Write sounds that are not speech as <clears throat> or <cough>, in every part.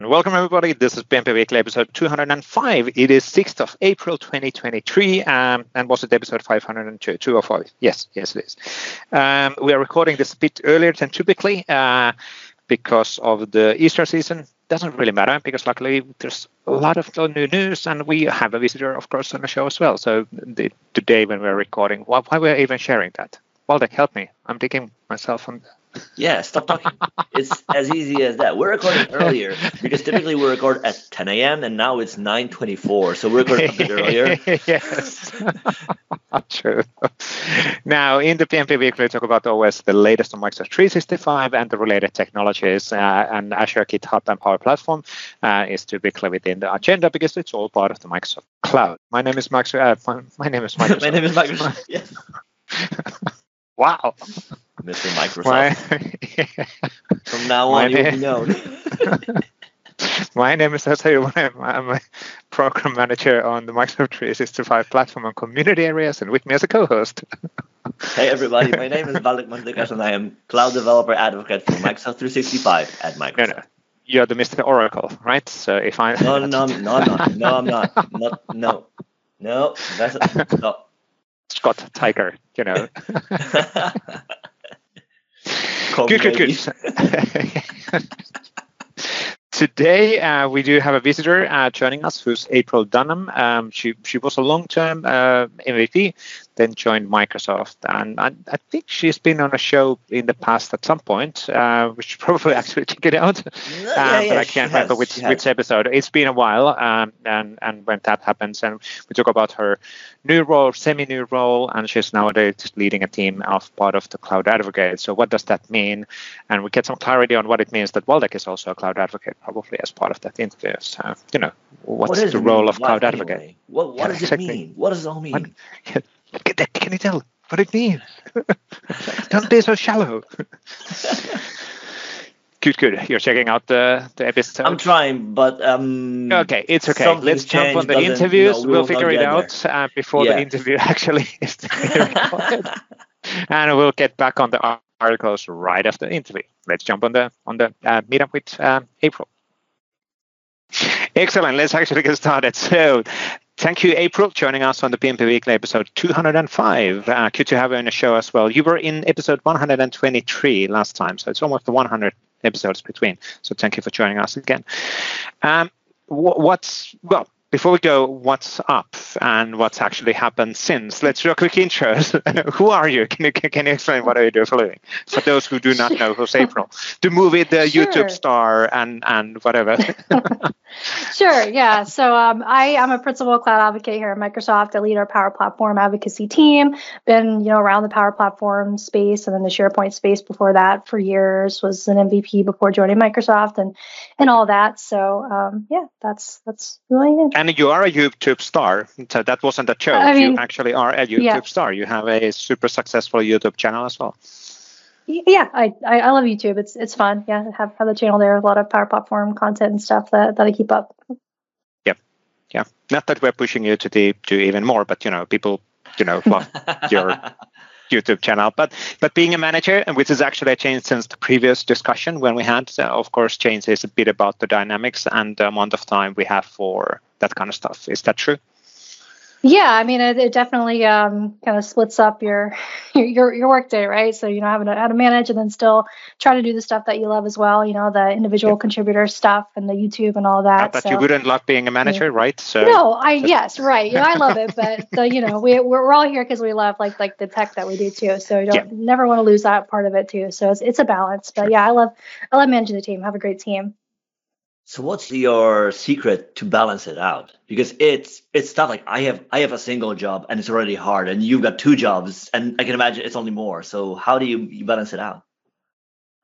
Welcome, everybody. This is PnP Weekly episode 205. It is 6th of April 2023. Um, and was it episode 502 205? Yes, yes, it is. Um, we are recording this a bit earlier than typically uh, because of the Easter season. Doesn't really matter because luckily there's a lot of new news and we have a visitor, of course, on the show as well. So the, today when we're recording, why, why we're even sharing that? Waldek, help me. I'm digging myself on yeah, stop talking. it's as easy as that. We're recording <laughs> earlier because typically we record at 10 a.m. and now it's 9:24, so we're recording a bit <laughs> earlier. yes, <laughs> true. Now, in the PnP weekly, we talk about always the latest on Microsoft 365 and the related technologies. Uh, and Azure, GitHub, and Power Platform uh, is typically within the agenda because it's all part of the Microsoft Cloud. My name is Max. Uh, my, my, name is Microsoft. my name is Microsoft. Yes. Wow. Mr. Microsoft. <laughs> From now on, you'll be known. <laughs> My name is Asayu. I'm, I'm a program manager on the Microsoft 365 platform and community areas, and with me as a co-host. hey everybody, my <laughs> name is Waldek Mastykarz, and I am cloud developer advocate for Microsoft 365 at Microsoft. No, no. You're the Mr. Oracle, right? So if I no no no no no no I'm not not no no that's no. Scott Tiger, you know. <laughs> good, good, good. <laughs> Today uh, we do have a visitor uh, joining us, who's April Dunnam. Um, she she was a long-term uh, MVP, then joined Microsoft, and I, I, think she's been on a show in the past at some point. Uh, <laughs> we should probably actually check it out, yeah, um, yeah, but I can't remember which which episode. It's been a while, um, and and when that happens, and we talk about her new role, semi-new role, and she's nowadays leading a team of part of the cloud advocate. So what does that mean? And we get some clarity on what it means that Waldek is also a cloud advocate, probably as part of that interview. So you know, what's what the role of cloud anyway? advocate? What, what does exactly. it mean? What does it all mean? What, <laughs> can you tell what it means? <laughs> Don't be so shallow. <laughs> Good, good. You're checking out the, the episode. I'm trying, but um. Okay, it's okay. Let's jump on the interviews. No, we we'll figure it out uh, before yeah. the interview <laughs> actually is recorded, and we'll get back on the articles right after the interview. Let's jump on the on the uh, meetup with uh, April. Excellent. Let's actually get started. So, Thank you, April, joining us on the PnP Weekly episode 205. Uh, good to have you on the show as well. You were in episode 123 last time, so it's almost the 100 episodes between. So thank you for joining us again. Um, what's well? Before we go, what's up and what's actually happened since? Let's do a quick intro. <laughs> who are you? Can you can you explain what are you doing for living? For those who do not <laughs> know who's April, the movie, the sure. YouTube star, and and whatever. <laughs> sure. Yeah. So um, I am a principal cloud advocate here at Microsoft. I lead our Power Platform advocacy team. Been you know around the Power Platform space and then the SharePoint space before that for years. Was an MVP before joining Microsoft and and all that. So um, yeah, that's that's who I am. And you are a YouTube star. So that wasn't a joke. I mean, you actually are a YouTube yeah. star. You have a super successful YouTube channel as well. Yeah, I, I, I love YouTube. It's it's fun. Yeah, I have, have the channel there. A lot of Power Platform content and stuff that, that I keep up. Yeah, yeah. Not that we're pushing you to the to even more, but you know, people, you know, love <laughs> your YouTube channel. But but being a manager, and which is actually a change since the previous discussion when we had, uh, of course, changes a bit about the dynamics and the amount of time we have for that kind of stuff. Is that true? Yeah, I mean, it, it definitely um, kind of splits up <laughs> your, your your work day, right? So you know, having to, how to manage and then still try to do the stuff that you love as well. You know, the individual yeah. contributor stuff and the YouTube and all that. But so, you wouldn't love being a manager, yeah. right? So no, I yes, right. You know, I love it, but <laughs> the, you know, we we're, we're all here because we love like like the tech that we do too. So you don't yeah. never want to lose that part of it too. So it's it's a balance. But yeah, I love I love managing the team. have a great team. So what's your secret to balance it out? Because it's it's tough. Like I have I have a single job and it's already hard, and you've got two jobs, and I can imagine it's only more. So how do you, you balance it out?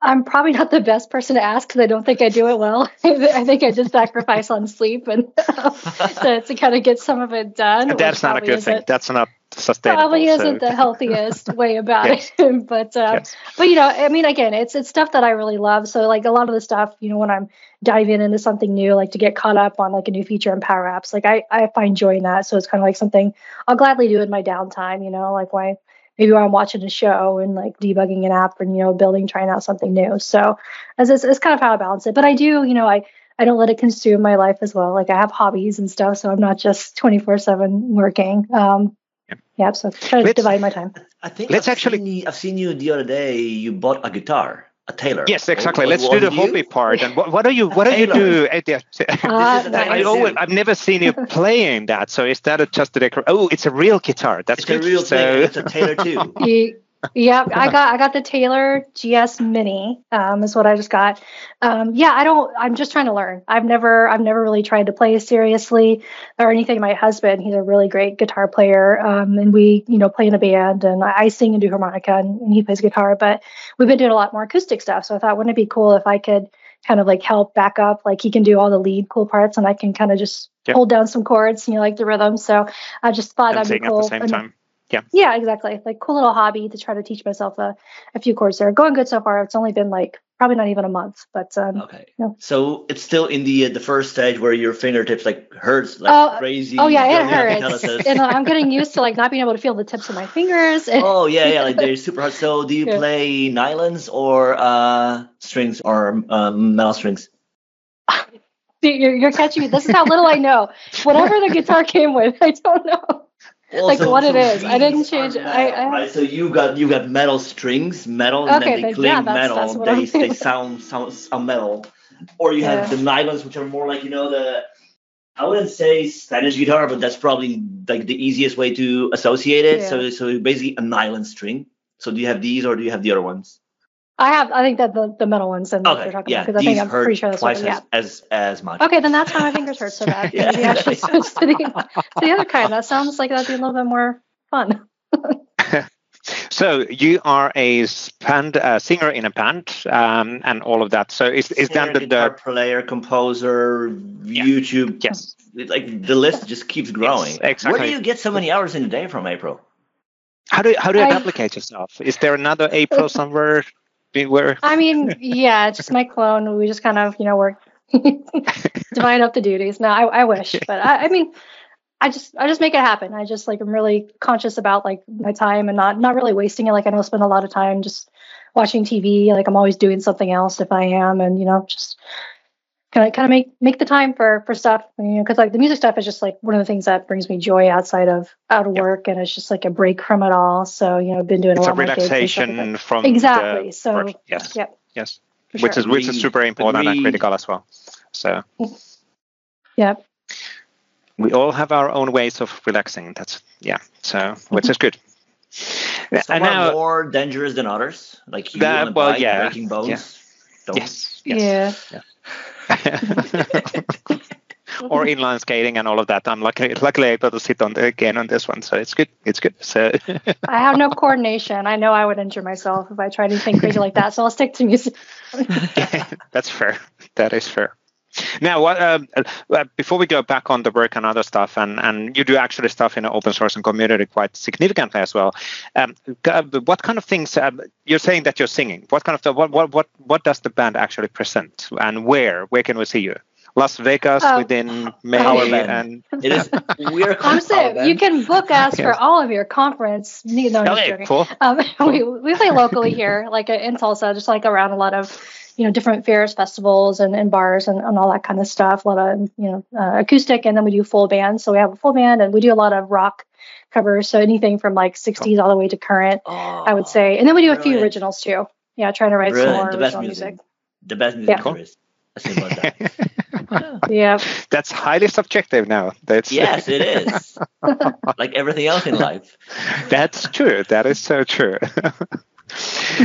I'm probably not the best person to ask because I don't think I do it well. <laughs> I think I just sacrifice on sleep and <laughs> to, to kind of get some of it done. That's not a good thing. That's not sustainable. Probably isn't so. the healthiest way about yes. it. <laughs> but uh, yes. but you know, I mean, again, it's it's stuff that I really love. So like a lot of the stuff, you know, when I'm diving into something new, like to get caught up on like a new feature in Power Apps, like I I find joy in that. So it's kind of like something I'll gladly do in my downtime. You know, like why maybe while I'm watching a show and like debugging an app and you know building trying out something new. So as it's, it's kind of how I balance it. But I do, you know, I I don't let it consume my life as well. Like I have hobbies and stuff, so I'm not just 24 seven working. Um, yeah. yeah, so try to let's, divide my time. I think let's I've actually. Seen you, I've seen you the other day. You bought a guitar a Taylor. Yes, exactly. Let's do the hobby part. And what, what are you? What <laughs> do you do? Uh, <laughs> I always, I've never seen you <laughs> playing that. So is that a, just a decor? Oh, it's a real guitar. That's it's good. a real so... thing. It's a Taylor too. Yep, I <laughs> got I got the Taylor GS Mini. Um, is what I just got. Um, yeah, I don't. I'm just trying to learn. I've never I've never really tried to play seriously or anything. My husband, he's a really great guitar player, um, and we you know play in a band, and I, sing and do harmonica, and, and he plays guitar. But we've been doing a lot more acoustic stuff. So I thought, wouldn't it be cool if I could kind of like help back up? Like he can do all the lead cool parts, and I can kind of just yep. hold down some chords, and you know, like the rhythm. So I just thought and that'd be cool. At the same and, time yeah. Yeah, exactly. Like cool little hobby to try to teach myself a, a few chords there. Going good so far. It's only been like probably not even a month, but um, okay. So it's still in the uh, the first stage where your fingertips like hurts like uh, crazy. Oh yeah, it hurts. and uh, I'm getting used to like <laughs> not being able to feel the tips of my fingers. oh yeah, yeah, like they're <laughs> super hard. So do you yeah. play nylons or uh, strings or um, metal strings? <laughs> You're, you're catching me. This is how little I know. Whatever the guitar came with, I don't know. Well, like so, what so it is. I didn't change. Metal, I, I right. So you got you got metal strings, metal, okay, and then they cling yeah, metal. That's they they <laughs> sound sound sound metal. Or you have the nylons, which are more like you know the. I wouldn't say Spanish guitar, but that's probably like the easiest way to associate it. Yeah. So so basically a nylon string. So do you have these or do you have the other ones? I have. I think that the, the metal ones and okay, talking yeah, about because I think I'm pretty sure that's twice what, yeah. as, as much. Okay, then that's why my fingers hurt so <laughs> bad. yeah. Maybe I should switch to the, the other kind. That sounds like that'd be a little bit more fun. <laughs> <laughs> so you are a band uh, singer in a band um, and all of that. So is is that the, the player, composer, yeah. YouTube? Yes. Like the list just keeps growing. Yes, exactly. Where do you get so many hours in a day from April? How do how do you I, replicate yourself? Is there another April somewhere? I mean, yeah, it's just my clone. We just kind of, you know, work <laughs> divide up the duties. No, I, I wish, but I, I mean, I just I just make it happen. I just like I'm really conscious about like my time and not not really wasting it. Like I don't spend a lot of time just watching TV. Like I'm always doing something else if I am, and you know just kind of kind of make make the time for for stuff you know because like the music stuff is just like one of the things that brings me joy outside of out of yep. work and it's just like a break from it all so you know i've been doing it's a, a relaxation from exactly so work. yes yep. yes sure. which is which is super important and critical as well so yep we all have our own ways of relaxing that's yeah so which is good Some and now, more dangerous than others like you that, well, yeah, breaking bones yeah. Yes, yes yeah. yeah. <laughs> or inline skating and all of that. I'm lucky, luckily able to sit on the, again on this one, so it's good. It's good. So <laughs> I have no coordination. I know I would injure myself if I tried anything crazy like that. So I'll stick to music. <laughs> That's fair. That is fair. Now, um, uh, before we go back on the work and other stuff, and, and you do actually stuff in the open source and community quite significantly as well. Um, what kind of things um, you're saying that you're singing? What kind of what what what does the band actually present, and where where can we see you? Las Vegas oh. within <laughs> May and it is we're I'm saying you can book us <laughs> for all of your conference. No, okay, cool. Um, <laughs> cool. we we play locally here, like in Tulsa, just like around a lot of you know different fairs festivals and, and bars and, and all that kind of stuff a lot of you know uh, acoustic and then we do full band so we have a full band and we do a lot of rock covers so anything from like 60s all the way to current oh, i would say and then we do a few originals too yeah trying to write brilliant. some more the original music. music. the best music yeah. Cool. that. Yeah <laughs> that's highly subjective now that's <laughs> yes it is <laughs> like everything else in life that's true that is so true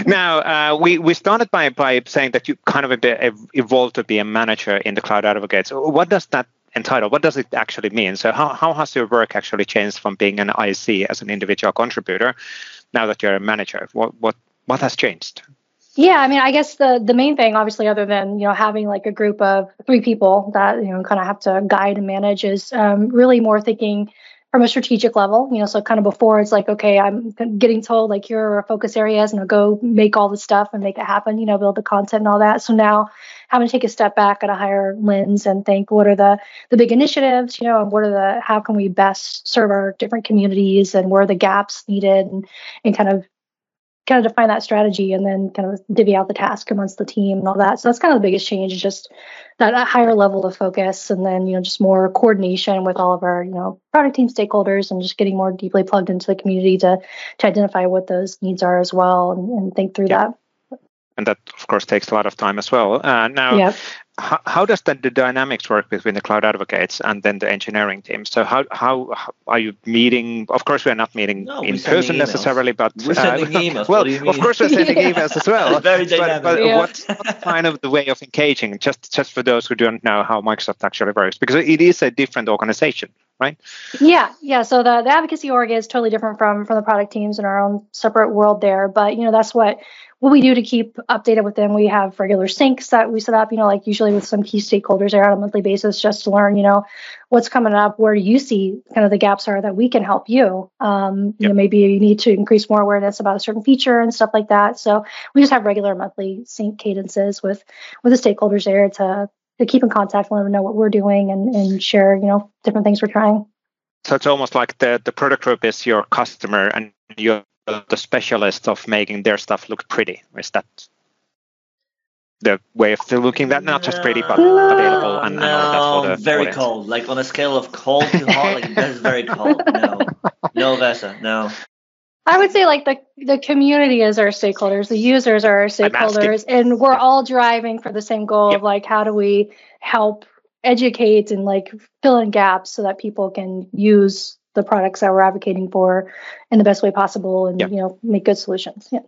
now, uh, we, we started by, by saying that you kind of a bit evolved to be a manager in the Cloud Advocate. So what does that entitle? What does it actually mean? So how, how has your work actually changed from being an IC as an individual contributor now that you're a manager? What, what, what has changed? Yeah, I mean, I guess the the main thing, obviously, other than you know having like a group of three people that you know kind of have to guide and manage, is um, really more thinking from a strategic level, you know, so kind of before it's like, okay, I'm getting told like here are focus areas and I'll go make all the stuff and make it happen, you know, build the content and all that. So now having to take a step back at a higher lens and think what are the the big initiatives, you know, and what are the how can we best serve our different communities and where are the gaps needed and and kind of kind of define that strategy and then kind of divvy out the task amongst the team and all that. So that's kind of the biggest change is just that, that higher level of focus and then, you know, just more coordination with all of our, you know, product team stakeholders and just getting more deeply plugged into the community to to identify what those needs are as well and, and think through yeah. that and that of course takes a lot of time as well. Uh, now, yep. how, how, does the, the dynamics work between the cloud advocates and then the engineering team? So how, how, how are you meeting? Of course, we're not meeting no, in person necessarily, but we're sending uh, <laughs> emails. well, of course, we're sending <laughs> yeah. emails as well. It's <laughs> very dynamic. But, but yeah. what's, what's kind of the way of engaging? Just just for those who don't know how Microsoft actually works, because it is a different organization right? Yeah, yeah. So the, the advocacy org is totally different from from the product teams in our own separate world there. But you know, that's what what we do to keep updated with them, we have regular syncs that we set up, you know, like usually with some key stakeholders there on a monthly basis just to learn, you know, what's coming up, where do you see kind of the gaps are that we can help you. Um, yep. You know, maybe you need to increase more awareness about a certain feature and stuff like that. So we just have regular monthly sync cadences with with the stakeholders there to to keep in contact and let them know what we're doing and, and share, you know, different things we're trying. So it's almost like the, the product group is your customer and you're the specialist of making their stuff look pretty. Is that the way of looking that? Not just pretty but available and, no, and all that for the very audience. cold. Like on a scale of cold to hot like that's very cold. No. No Vesa no. I would say like the the community is our stakeholders, the users are our stakeholders, and we're all driving for the same goal yep. of like how do we help educate and like fill in gaps so that people can use the products that we're advocating for in the best way possible and you know make good solutions yeah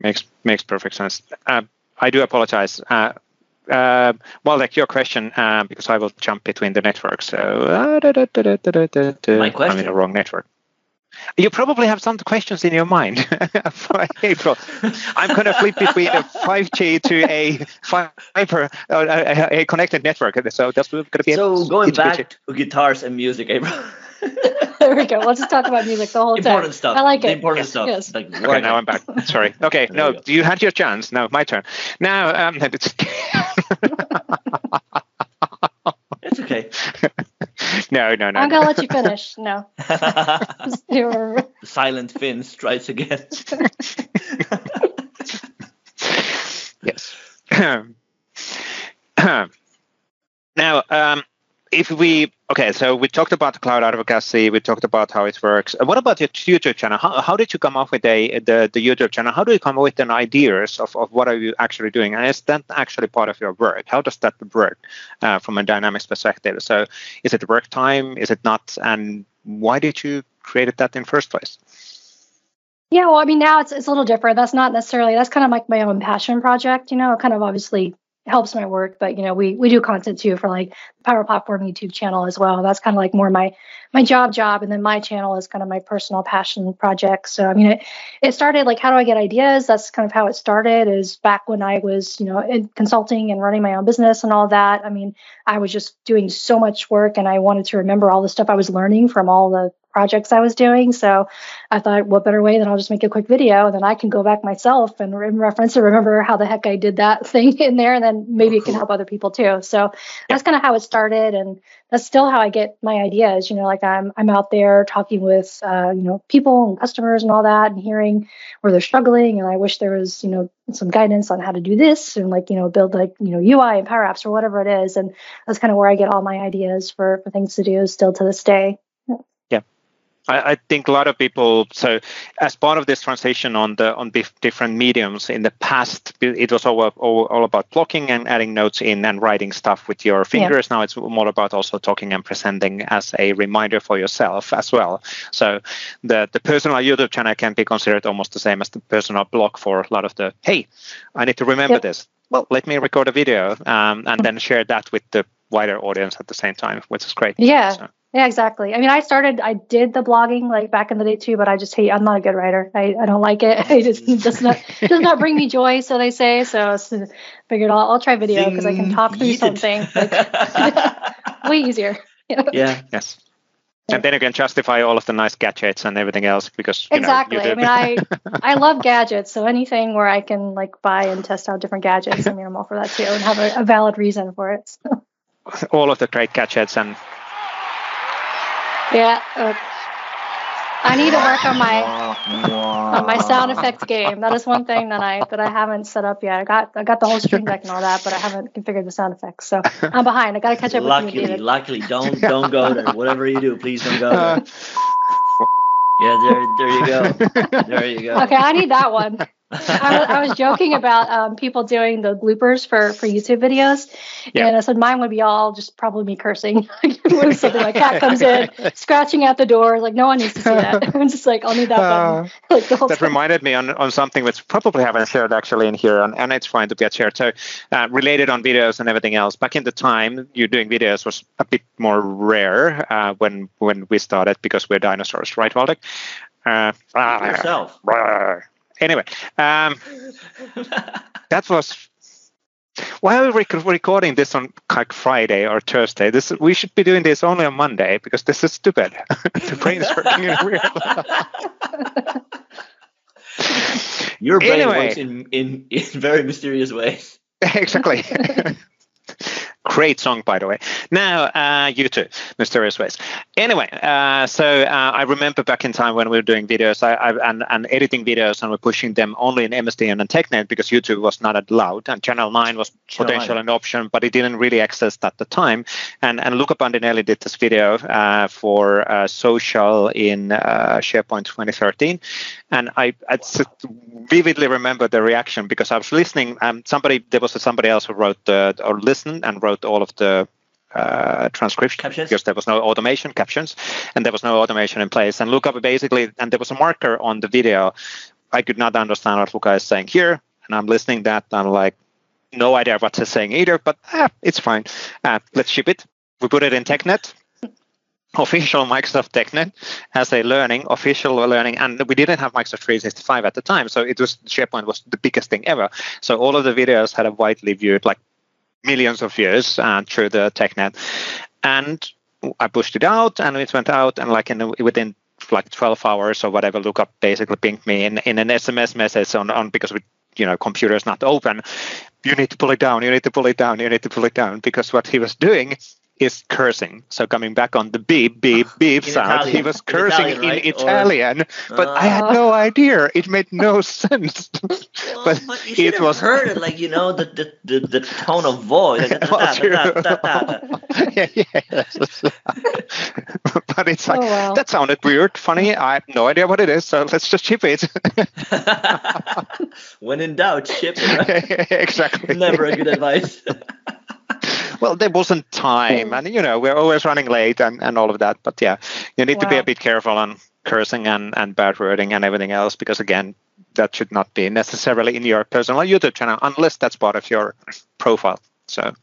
makes makes perfect sense uh, i do apologize uh, uh, well, like your question, uh, because I will jump between the networks. So, uh, da, da, da, My question. I'm in the wrong network. You probably have some questions in your mind <laughs> for April. I'm going to flip between a 5G to a fiber, uh, a, a, connected network. So that's going to be. So going back to guitars and music, April. <laughs> <laughs> there we go. Let's just talk about music the whole important time. Important stuff. I like the it. Important yes, stuff. Yes. Like, okay, now I'm back. Sorry. <laughs> Okay, there no, you had your chance. Now my turn. Now, um, it's. <laughs> it's okay. no, no, no. I'm gonna let you finish. No. the silent Finn strikes again. yes. <clears throat> now, um, if we okay, so we talked about the cloud advocacy, we talked about how it works. What about your YouTube channel? How, how did you come up with a, the the YouTube channel? How do you come up with an ideas of, of what are you actually doing? And is that actually part of your work? How does that work uh, from a dynamics perspective? So is it work time? Is it not? And why did you create that in first place? Yeah, well, I mean, now it's, it's a little different. That's not necessarily, that's kind of like my own passion project, you know, kind of obviously helps my work but you know we we do content too for like the power platform youtube channel as well. That's kind of like more my my job job and then my channel is kind of my personal passion project. So i mean it, it started like how do i get ideas? That's kind of how it started is back when i was you know in consulting and running my own business and all that. I mean i was just doing so much work and i wanted to remember all the stuff i was learning from all the projects I was doing. So I thought, what better way than I'll just make a quick video and then I can go back myself and re- reference and remember how the heck I did that <laughs> thing in there. And then maybe it can help other people too. So that's kind of how it started. And that's still how I get my ideas. You know, like I'm, I'm out there talking with, uh, you know, people and customers and all that and hearing where they're struggling. And I wish there was, you know, some guidance on how to do this and like, you know, build like, you know, UI and Power Apps or whatever it is. And that's kind of where I get all my ideas for, for things to do still to this day. I, I, think a lot of people. So, as part of this transition on the on different mediums, in the past it was all, all, all about blocking and adding notes in and writing stuff with your fingers. Yeah. Now it's more about also talking and presenting as a reminder for yourself as well. So, the the personal YouTube channel can be considered almost the same as the personal blog for a lot of the. Hey, I need to remember yep. this. Well, let me record a video um, and then share that with the wider audience at the same time, which is great. Yeah. So. Yeah, exactly. I mean, I started, I did the blogging like back in the day too, but I just hate, I'm not a good writer. I, I don't like it. <laughs> It just does not, does not bring me <laughs> joy. So they say, so, so figured I'll, I'll try video because I can talk through something like, <laughs> way easier. You know? Yeah. Yes. And then you can justify all of the nice gadgets and everything else because exactly. Know, I mean, I I love gadgets, so anything where I can like buy and test out different gadgets, I mean, I'm all for that too, and have a, a valid reason for it. So. All of the great gadgets and yeah. Uh, I need to work on my. on my sound effects game. That is one thing that I that I haven't set up yet. I got I got the whole stream deck and all that, but I haven't configured the sound effects. So I'm behind. I got to catch up luckily, with you, Luckily, don't don't go there. Whatever you do, please don't go there. <laughs> Yeah, there, there you go. There you go. Okay, I need that one. I, was, I was <laughs> joking about um, people doing the bloopers for for YouTube videos, yeah. and I said mine would be all just probably me cursing. <laughs> when something like cat comes in, <laughs> scratching at the door, like no one needs to see that. I'm just like, I'll need that uh, like that time. reminded me on, on something which probably haven't shared actually in here, and, and it's fine to get shared. So uh, related on videos and everything else. Back in the time, you doing videos was a bit more rare uh, when when we started because we're dinosaurs, right, Waldek? Uh, yourself. Anyway, um, that was while we're recording this on like Friday or Thursday, this we should be doing this only on Monday because this is stupid. <laughs> the brain is working in weird. Your brain anyway. works in, in, in very mysterious ways. <laughs> exactly. <laughs> Great song, by the way. Now, uh, you too, Mysterious Ways. Anyway, uh, so uh, I remember back in time when we were doing videos I, I, and, and, editing videos and we're pushing them only in MSDN and TechNet because YouTube was not allowed and Channel 9 was potential an option, but it didn't really exist at the time. And, and Luca Bandinelli did this video uh, for uh, social in uh, SharePoint 2013. And I, I vividly remember the reaction because I was listening. Um, somebody There was somebody else who wrote the, or listened and wrote wrote all of the uh, transcription captions. because there was no automation captions and there was no automation in place. And Luca basically, and there was a marker on the video. I could not understand what Luca is saying here, and I'm listening that. I'm like, no idea what he's saying either, but ah, it's fine. Uh, let's ship it. We put it in TechNet. <laughs> Official Microsoft TechNet as a learning, official learning, and we didn't have Microsoft 365 at the time, so it was SharePoint was the biggest thing ever. So all of the videos had a widely viewed, like millions of years uh, through the TechNet. And I pushed it out and it went out and like in within like 12 hours or whatever, Luca basically pinged me in, in an SMS message on, on because we you know computer is not open you need to pull it down you need to pull it down you need to pull it down because what he was doing is cursing. So coming back on the beep, beep, <sighs> beep sound, Italian. he was cursing in Italian, right? in Italian or, but uh, I had no idea. It made no <laughs> sense. Well, but, but it was heard it like you know the the, the, the tone of voice. <laughs> Like, <laughs> yeah, yeah. but it's like oh, wow. that sounded weird, funny. I have no idea what it is, so let's just ship it. when in doubt, ship it. Right? exactly. Never a good advice well, there wasn't time, and you know we're always running late and, and all of that. But yeah, you need wow. to be a bit careful on cursing and, and bad wording and everything else because again, that should not be necessarily in your personal YouTube channel unless that's part of your profile. So.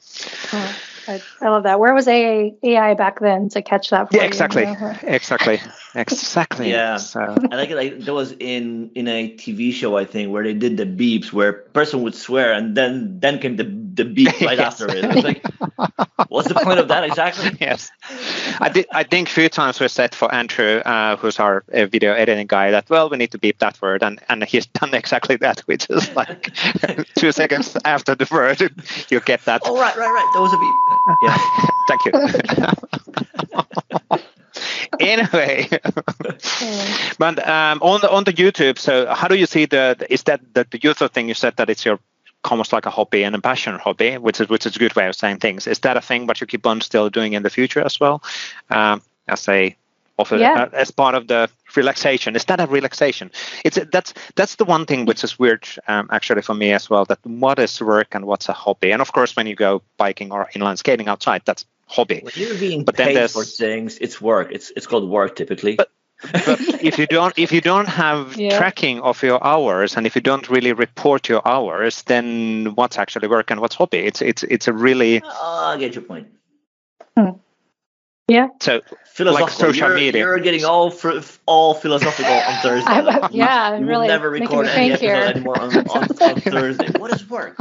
I, I, love that. Where was AI, AI back then to catch that? yeah, exactly, you know? exactly, <laughs> exactly. Yeah, so. I like it. Like there was in in a TV show I think where they did the beeps where person would swear and then then came the the beep right yes. <laughs> after it. It's like, what's the point of that exactly? <laughs> Yes, I did. I think a few times we said for Andrew, uh, who's our uh, video editing guy, that well we need to beep that word, and and he's done exactly that, which is like two seconds after the word you get that. Oh right, right, right. There was a beep yeah. <laughs> Thank you. <laughs> anyway, but um, on the on the YouTube, so how do you see the is that the, the YouTube thing? You said that it's your almost like a hobby and a passion hobby, which is which is a good way of saying things. Is that a thing what you keep on still doing in the future as well? Um, as a of a, yeah. uh, as part of the relaxation. Is that a relaxation. It's that's that's the one thing which is weird um, actually for me as well that what is work and what's a hobby. And of course when you go biking or inline skating outside that's hobby. When you're being but paid for things it's work. It's it's called work typically. But, but if you don't if you don't have <laughs> yeah. tracking of your hours and if you don't really report your hours then what's actually work and what's hobby? It's it's it's a really oh, i get your point. Hmm. Yeah. So like social you're, media. You're getting all fr- all philosophical on <laughs> Thursday. Like, yeah, you, really. will never record any episode here. anymore on, on, <laughs> on Thursday. What is work?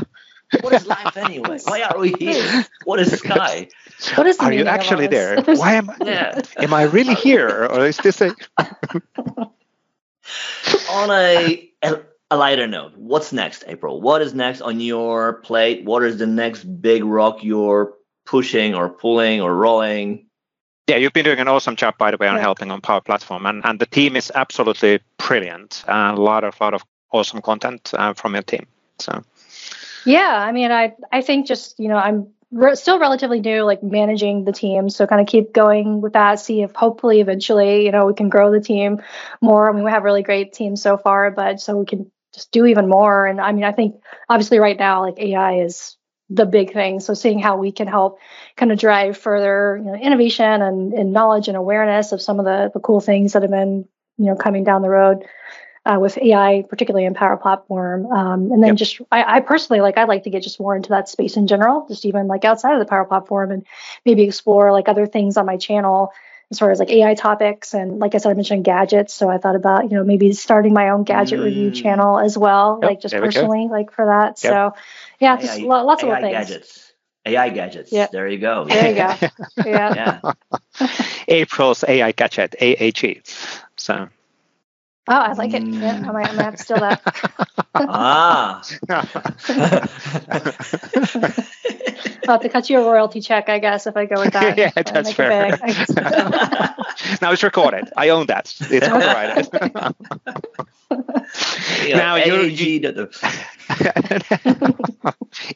What is life anyway? Why are we here? What is Sky? <laughs> What is the Are you actually there? Why am I? Yeah. Am I really here, or is this a? on a, a lighter note, what's next, April? What is next on your plate? What is the next big rock you're pushing or pulling or rolling? Yeah, you've been doing an awesome job, by the way, on yeah. helping on Power Platform, and, and the team is absolutely brilliant. Uh, a lot of lot of awesome content uh, from your team. So. Yeah, I mean, I I think just you know I'm re- still relatively new, like managing the team, so kind of keep going with that. See if hopefully eventually you know we can grow the team more. I mean, we have really great teams so far, but so we can just do even more. And I mean, I think obviously right now like AI is the big thing. So seeing how we can help kind of drive further you know, innovation and, and knowledge and awareness of some of the, the cool things that have been you know coming down the road uh, with AI, particularly in Power Platform. Um, and then yep. just I, I, personally like I'd like to get just more into that space in general, just even like outside of the Power Platform and maybe explore like other things on my channel as far as like AI topics and like I said, I mentioned gadgets. So I thought about, you know, maybe starting my own gadget mm. review channel as well, yep, like just personally, like for that. Yep. So yeah, AI, just lots AI of things. Gadgets. AI gadgets. Yeah. There you go. There you go. <laughs> Yeah. yeah. <laughs> April's AI gadget, AAG. So Oh, I like it. Yeah, I might, I might have to steal that. <laughs> ah. I'll have to cut you a royalty check, I guess, if I go with that. <laughs> yeah, that's fair. <laughs> <laughs> now it's recorded. I own that. It's copyrighted. yeah, now AEG, you,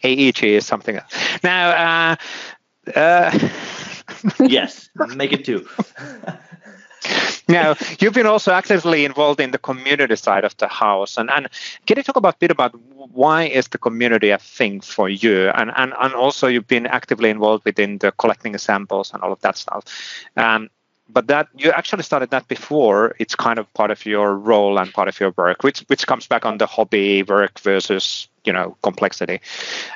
AEG is something else. Now, uh, uh, yes, make it two now you've been also actively involved in the community side of the house and, and can you talk about a bit about why is the community a thing for you? And, and and also you've been actively involved within the collecting samples and all of that stuff. Um, but that you actually started that before. It's kind of part of your role and part of your work which which comes back on the hobby work versus you know complexity.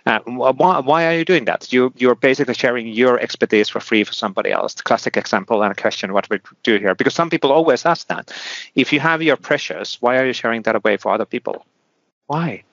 Uh, why, why are you doing that? You you're basically sharing your expertise for free for somebody else. The classic example and a question what we do here because some people always ask that. If you have your precious why are you sharing that away for other people? Why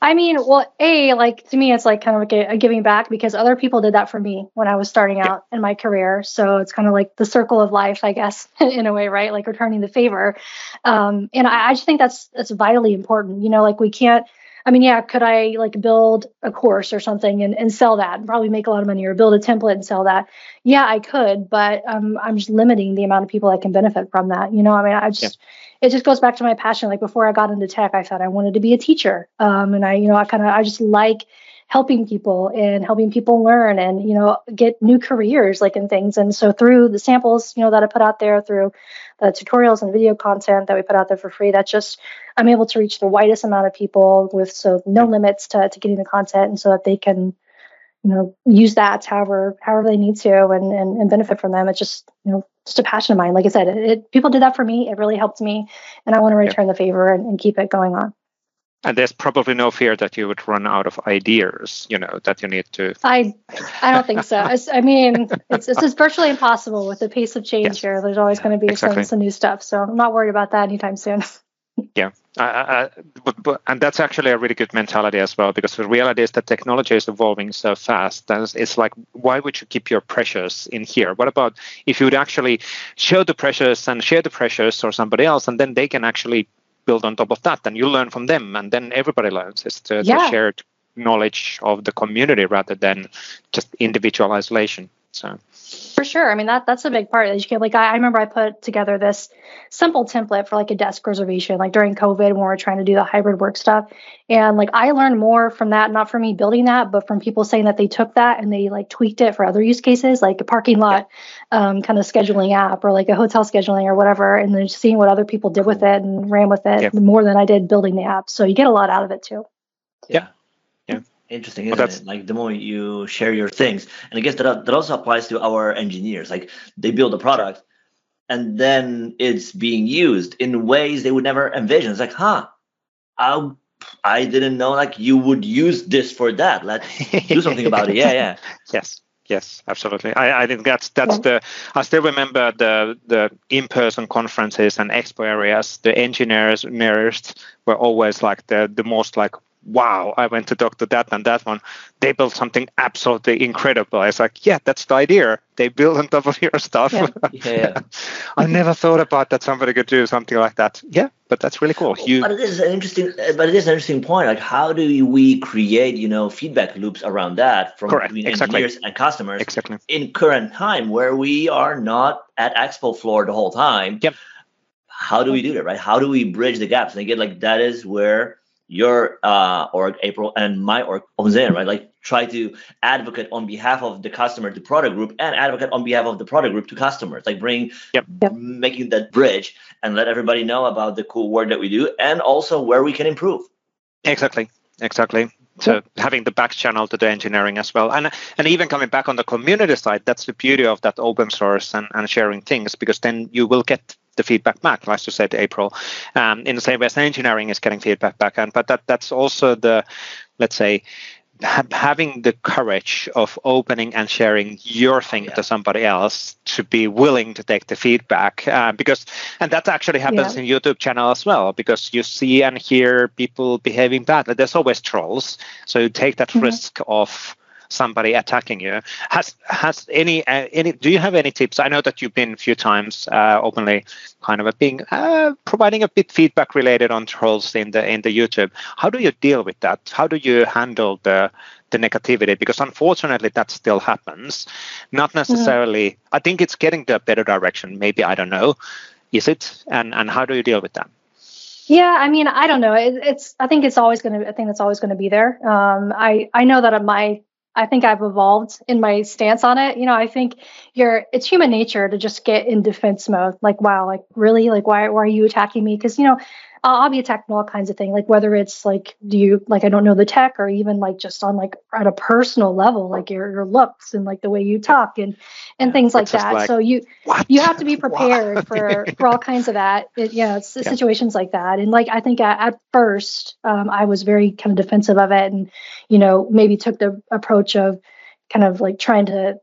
I mean, well, a like to me, it's like kind of like a, a, giving back because other people did that for me when I was starting out in my career. So it's kind of like the circle of life, I guess, <laughs> in a way, right? Like returning the favor. Um, and I, I just think that's that's vitally important. You know, like we can't I mean, yeah, could I like build a course or something and, and sell that and probably make a lot of money or build a template and sell that? Yeah, I could, but um, I'm just limiting the amount of people that can benefit from that. You know, I mean, I just, yeah. it just goes back to my passion. Like before I got into tech, I thought I wanted to be a teacher. Um, and I, you know, I kind of, I just like helping people and helping people learn and you know get new careers like in things. And so through the samples you know that i put out there through the tutorials and video content that we put out there for free that's just i'm able to reach the widest amount of people with so no limits to, to getting the content and so that they can you know use that however however they need to and, and, and benefit from them. It's just you know just a passion of mine. Like i said it, it people did that for me. It really helped me and i want to return yeah. the favor and, and keep it going on and there's probably no fear that you would run out of ideas, you know, that you need to. I, I don't think so. <laughs> It's, I mean, it's, it's just virtually impossible with the pace of change yes. here. There's always going to be exactly. some, some new stuff. So I'm not worried about that anytime soon. <laughs> yeah, uh, but, but, and that's actually a really good mentality as well, because the reality is that technology is evolving so fast. That it's like, why would you keep your pressures in here? What about if you would actually show the pressures and share the pressures or somebody else, and then they can actually build on top of that and you learn from them and then everybody learns it's the, yeah. the shared knowledge of the community rather than just individual isolation so for sure. I mean that that's a big part. You can like I, I, remember I put together this simple template for like a desk reservation, like during COVID when we are trying to do the hybrid work stuff. And like I learned more from that, not from me building that, but from people saying that they took that and they like tweaked it for other use cases, like a parking lot um, kind of scheduling app or like a hotel scheduling or whatever, and then seeing what other people did with it and ran with it more than I did building the app. So you get a lot out of it too. Yeah interesting isn't it? like the more you share your things. And i guess that, that also applies to our engineers. Like they build a product and then it's being used in ways they would never envision. It's like huh i i didn't know like you would use this for that. Let's do <laughs> something about it. Yeah yeah. Yes yes absolutely. I, I think that's that's yeah. the i still remember the the in-person conferences and expo areas. The engineers nearest were always like the the most like wow, I went to talk to that and that one. They built something absolutely incredible. I was like, yeah, that's the idea. They build on top of your stuff. <laughs> Yeah. yeah. I never thought about that somebody could do something like that. Yeah, but that's really cool. You, but it is an interesting, but it is an interesting point. Like, how do we create, you know, feedback loops around that from Correct. between exactly. engineers and customers exactly. in current time where we are not at expo floor the whole time? Yep. How do we do that, right? How do we bridge the gaps? And again, like that is where your uh, org April and my org Jose, right? Like try to advocate on behalf of the customer to product group and advocate on behalf of the product group to customers. Like bring yep. making that bridge and let everybody know about the cool work that we do and also where we can improve. Exactly. Exactly. So having the back channel to the engineering as well. And and even coming back on the community side, that's the beauty of that open source and, and sharing things because then you will get the feedback back, like you said, April, um, in the same way as engineering is getting feedback back. And but that that's also the, let's say, ha- having the courage of opening and sharing your thing yeah. to somebody else to be willing to take the feedback uh, because and that actually happens yeah. in youtube channel as well because you see and hear people behaving badly there's always trolls so you take that mm-hmm. risk of somebody attacking you. Has has any uh, any? Do you have any tips? I know that you've been a few times uh, openly, kind of being uh, providing a bit feedback related on trolls in the in the YouTube. How do you deal with that? How do you handle the the negativity? Because unfortunately, that still happens. Not necessarily. Mm-hmm. I think it's getting to a better direction. Maybe I don't know. Is it? And and how do you deal with that? Yeah, I mean, I don't know. It, it's. I think it's always going to. I think that's always going to be there. Um, I I know that my I think I've evolved in my stance on it. You know, I think you're it's human nature to just get in defense mode. Like, wow, like really, like why why are you attacking me? Because you know, I'll be attacking all kinds of things, like whether it's like, do you like I don't know the tech, or even like just on like at a personal level, like your, your looks and like the way you talk and and things like that. Like, so you what? you have to be <laughs> prepared for <laughs> for all kinds of that. It, yeah, it's yeah. situations like that. And like I think at, at first, um, I was very kind of defensive of it, and you know maybe took the approach of kind of like trying to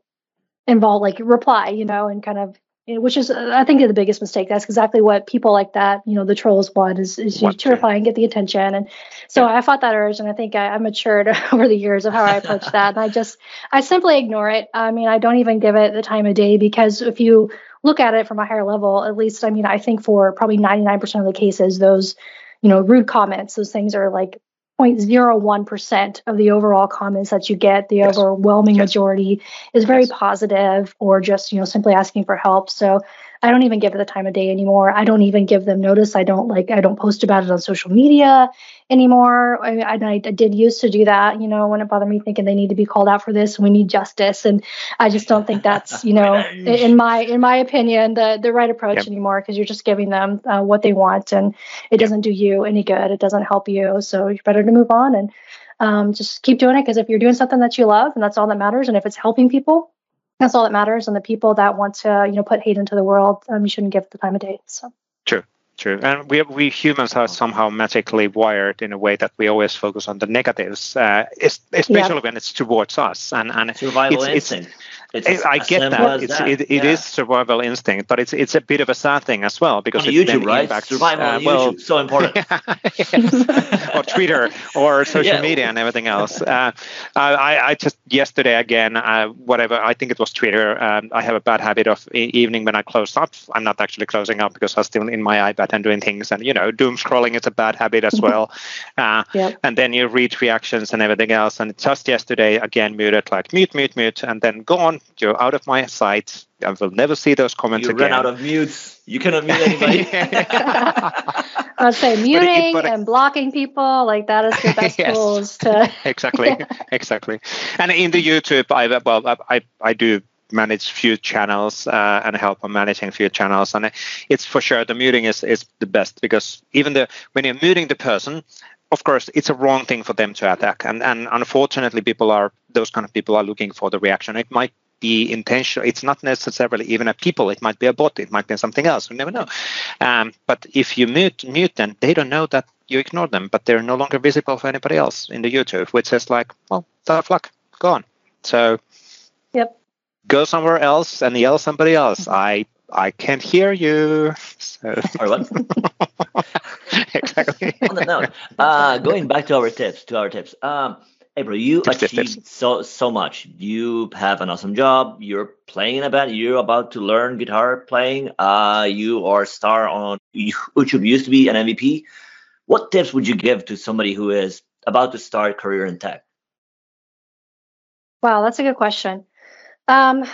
involve like reply, you know, and kind of which is I think the biggest mistake. That's exactly what people like that, you know, the trolls want is, is you to reply and get the attention. And so yeah. I fought that urge, and I think I, I matured <laughs> over the years of how I approach that. And I just I simply ignore it. I mean, I don't even give it the time of day because if you look at it from a higher level, at least I mean, I think for probably 99% of the cases, those you know rude comments, those things are like 0.01% of the overall comments that you get the yes. overwhelming yes. majority is very yes. positive or just you know simply asking for help so I don't even give it the time of day anymore. I don't even give them notice. I don't like I don't post about it on social media anymore. I, I, I did used to do that, you know, when it bothered me thinking they need to be called out for this. We need justice, and I just don't think that's you know <laughs> in my in my opinion the the right approach yep. anymore because you're just giving them uh, what they want, and it doesn't do you any good. It doesn't help you. So you're better to move on and um, just keep doing it because if you're doing something that you love and that's all that matters, and if it's helping people, that's all that matters. And the people that want to, you know, put hate into the world, um, you shouldn't give the time of day. So true. True, and we we humans are somehow magically wired in a way that we always focus on the negatives, uh, especially yeah. when it's towards us. And and survival it's, instinct. It's, it's I get that. It's, that. It, it yeah. is survival instinct, but it's it's a bit of a sad thing as well because on YouTube, right? Impacts, survival uh, on well, YouTube, so important. <laughs> <laughs> or Twitter or social yeah. media and everything else. Uh, I I just yesterday again, uh, whatever. I think it was Twitter. Um, I have a bad habit of evening when I close up. I'm not actually closing up because I'm still in my iPad and doing things. And you know, doom scrolling is a bad habit as well. Uh, yep. And then you read reactions and everything else. And just yesterday again muted like mute, mute, mute, and then gone you're out of my sight. I will never see those comments you again. You run out of mutes. You cannot mute <laughs> anybody. <laughs> I'd say muting but it, but and blocking people like that is the best <laughs> yes, tools to exactly yeah. exactly. And in the YouTube, I well I I do manage few channels uh, and help on managing few channels and it's for sure the muting is is the best because even the when you're muting the person of course it's a wrong thing for them to attack and and unfortunately people are those kind of people are looking for the reaction it might be intentional it's not necessarily even a people it might be a bot it might be something else we never know um, but if you mute mute them they don't know that you ignore them but they're no longer visible for anybody else in the youtube which is like well tough luck go on so yep go somewhere else and yell somebody else i I can't hear you. So. <laughs> Or what? <laughs> exactly. <laughs> On that note, uh, going back to our tips, to our tips. Um, April, you tips, achieved tips. so so much. You have an awesome job. You're playing in a band. You're about to learn guitar playing. Uh, you are a star on <laughs> YouTube. Used to be an MVP. What tips would you give to somebody who is about to start career in tech? Wow, that's a good question. Um,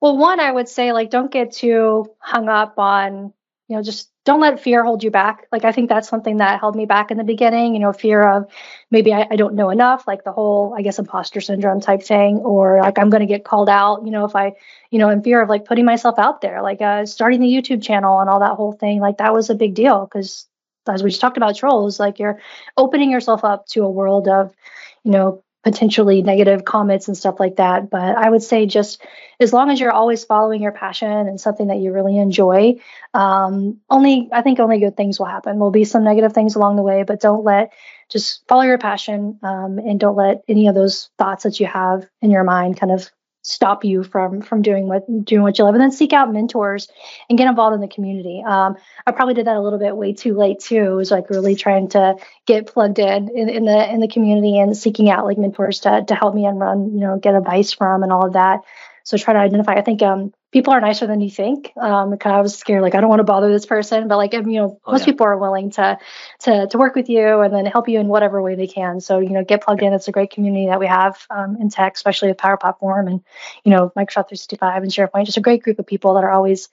well, one, I would say like don't get too hung up on, you know, just don't let fear hold you back. Like I think that's something that held me back in the beginning, you know, fear of maybe I, I don't know enough, like the whole, I guess, imposter syndrome type thing, or like I'm gonna get called out, you know, if I, you know, in fear of like putting myself out there, like uh starting the YouTube channel and all that whole thing, like that was a big deal because as we just talked about trolls, like you're opening yourself up to a world of, you know, potentially negative comments and stuff like that. But I would say just as long as you're always following your passion and something that you really enjoy, um, only I think only good things will happen. There'll be some negative things along the way, but don't let just follow your passion um, and don't let any of those thoughts that you have in your mind kind of stop you from from doing what doing what you love and then seek out mentors and get involved in the community. Um, i probably did that a little bit way too late too. It was like really trying to get plugged in, in in the in the community and seeking out like mentors to to help me and run you know get advice from and all of that so try to identify i think um, people are nicer than you think. Um, I was scared, like I don't want to bother this person, but like you know, oh, most yeah. people are willing to to to work with you and then help you in whatever way they can. So you know, get plugged in. It's a great community that we have um, in tech, especially with Power Platform and you know Microsoft 365 and SharePoint. Just a great group of people that are always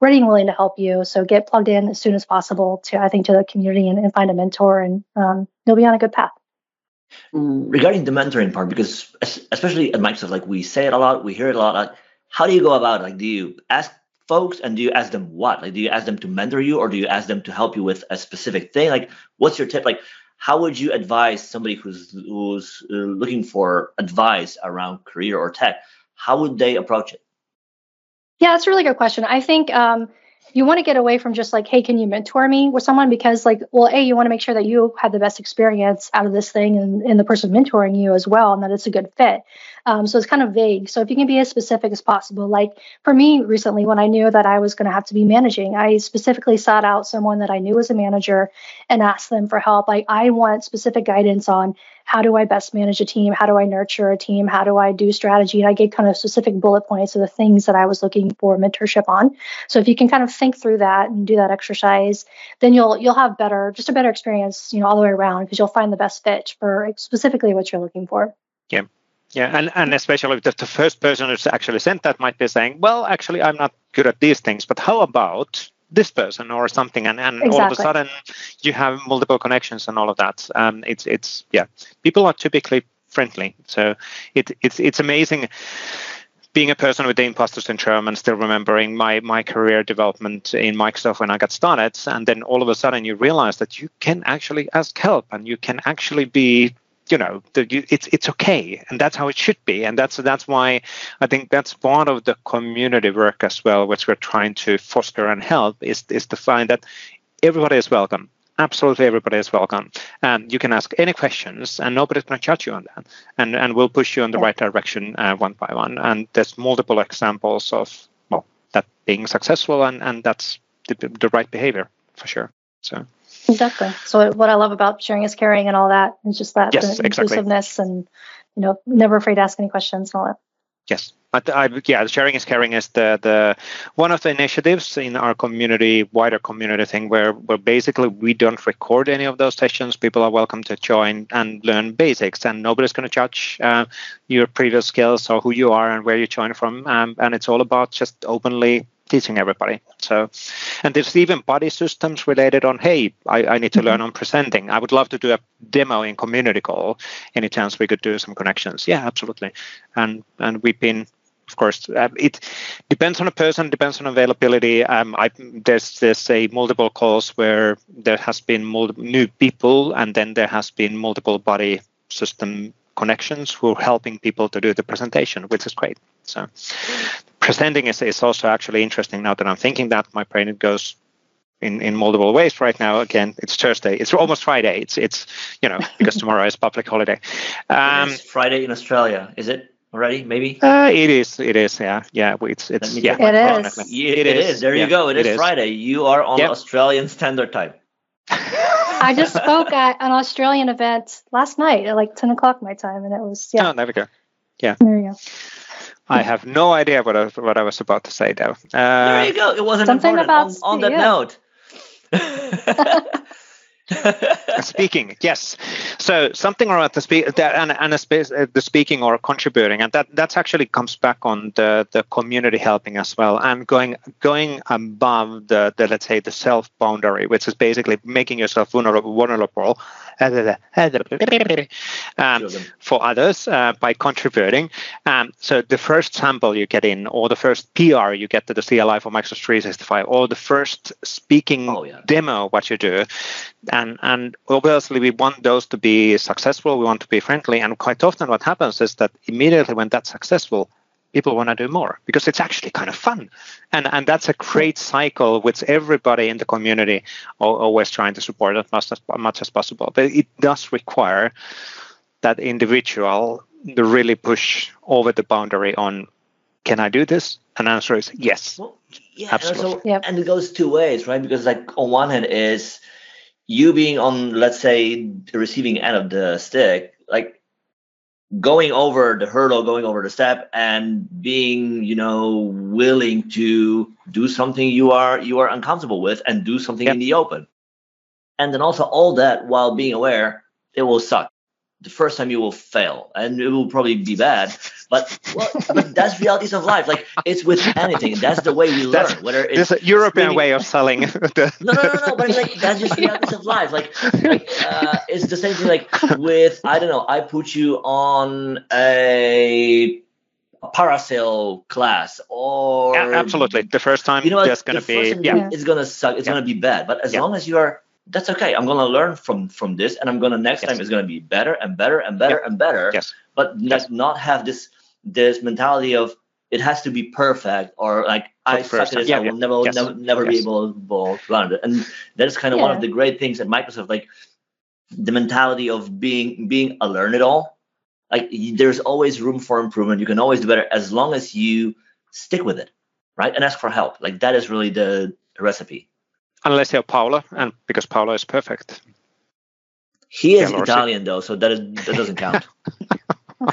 ready and willing to help you. So get plugged in as soon as possible to I think to the community and, and find a mentor, and um, you'll be on a good path regarding the mentoring part because especially at microsoft like we say it a lot we hear it a lot like, how do you go about it? Like, do you ask folks and do you ask them what? Like, do you ask them to mentor you or do you ask them to help you with a specific thing? Like, what's your tip? Like, how would you advise somebody who's who's uh, looking for advice around career or tech? How would they approach it? Yeah, that's a really good question. I think um, you want to get away from just like, hey, can you mentor me with someone? Because like, well, A, you want to make sure that you have the best experience out of this thing and, and the person mentoring you as well, and that it's a good fit. Um, so it's kind of vague. So if you can be as specific as possible, like for me recently, when I knew that I was going to have to be managing, I specifically sought out someone that I knew was a manager and asked them for help. Like I want specific guidance on how do I best manage a team? How do I nurture a team? How do I do strategy? And I gave kind of specific bullet points of the things that I was looking for mentorship on. So if you can kind of think through that and do that exercise, then you'll you'll have better, just a better experience, you know, all the way around because you'll find the best fit for specifically what you're looking for. Yeah. Yeah, and, and especially the, the first person who's actually sent that might be saying, well, actually, I'm not good at these things, but how about this person or something? And, and exactly. all of a sudden, you have multiple connections and all of that. Um, it's it's yeah, people are typically friendly, so it it's it's amazing being a person with the imposter syndrome and still remembering my my career development in Microsoft when I got started, and then all of a sudden you realize that you can actually ask help and you can actually be you know the, it's it's okay and that's how it should be and that's that's why i think that's part of the community work as well which we're trying to foster and help is is to find that everybody is welcome absolutely everybody is welcome. And you can ask any questions and nobody's going to judge you on that and and we'll push you in the right direction uh, one by one. And there's multiple examples of well that being successful and and that's the, the right behavior for sure so Exactly. So what I love about sharing is caring and all that is just that yes, inclusiveness exactly. and you know never afraid to ask any questions and all that. Yes, but I, yeah, sharing is caring is the the one of the initiatives in our community, wider community thing, where where basically we don't record any of those sessions. People are welcome to join and learn basics, and nobody's going to judge uh, your previous skills or who you are and where you join from. Um, and it's all about just openly teaching everybody. So, and there's even body systems related on, hey, I, I need to learn mm-hmm. on presenting. I would love to do a demo in community call. Any chance we could do some connections? Yeah, absolutely. And and we've been, of course, uh, it depends on a person, depends on availability. Um, I, there's there's a multiple calls where there has been multiple new people, and then there has been multiple body system connections who are helping people to do the presentation, which is great. So presenting is, is also actually interesting now that I'm thinking that my brain goes in, in multiple ways right now. Again, it's Thursday. It's almost Friday. It's it's you know <laughs> because tomorrow is public holiday. Um, it's Friday in Australia, is it? already? Maybe. Uh, it is. It is. Yeah. Yeah. It's. It's. Yeah. It is. It, it is. is. There yeah, you go. it, it is, is Friday. You are on yep. Australian Standard Time. I just <laughs> spoke at an Australian event last night at like 10 o'clock my time, and it was yeah. Oh, there we go. Yeah. There you go. I have no idea what I, what I was about to say though. Uh, there you go. It wasn't something important. about on, on that yeah. note. <laughs> <laughs> speaking, yes. So something about the speak that and, and uh, the speaking or contributing, and that that's actually comes back on the the community helping as well, and going going above the, the let's say the self boundary, which is basically making yourself vulnerable, vulnerable um, for others uh, by contributing. Um, so the first sample you get in, or the first PR you get to the CLI for Microsoft 365, or the first speaking oh, yeah. demo what you do, and and obviously we want those to be successful. We want to be friendly, and quite often what happens is that immediately when that's successful, people want to do more because it's actually kind of fun. And and that's a great cycle which everybody in the community always trying to support as much as, much as possible. But it does require that individual to really push over the boundary on can i do this? And answer is yes. Well, yeah absolutely. And, also, yep. and it goes two ways right? Because like on one hand is you being on let's say the receiving end of the stick like going over the hurdle, going over the step, and being, you know, willing to do something you are you are uncomfortable with and do something yep. in the open. And then also all that while being aware it will suck the first time you will fail and it will probably be bad but well, but that's realities of life. Like it's with anything. That's the way we learn whether it's a european way of selling <laughs> the, no no no no but like that's just realities of life. Like, like uh, it's the same thing like with i don't know i put you on a parasail class or yeah, absolutely. The first time you know there's going to be yeah. it's going to suck. It's yeah. going to be bad. But as yeah. long as you are that's okay. I'm gonna learn from from this, and I'm gonna next yes. time it's gonna be better and better and better and better. Yes. But yes. not have this this mentality of it has to be perfect or like I suck at this. Yeah, I will yeah. never yes. never never be able to learn it. And that is kind of yeah. one of the great things at Microsoft, like the mentality of being being a learn it all. Like there's always room for improvement. You can always do better as long as you stick with it, right? And ask for help. Like that is really the recipe unless you're Paolo, and because Paolo is perfect. He is Italian though, so that is that doesn't count. <laughs>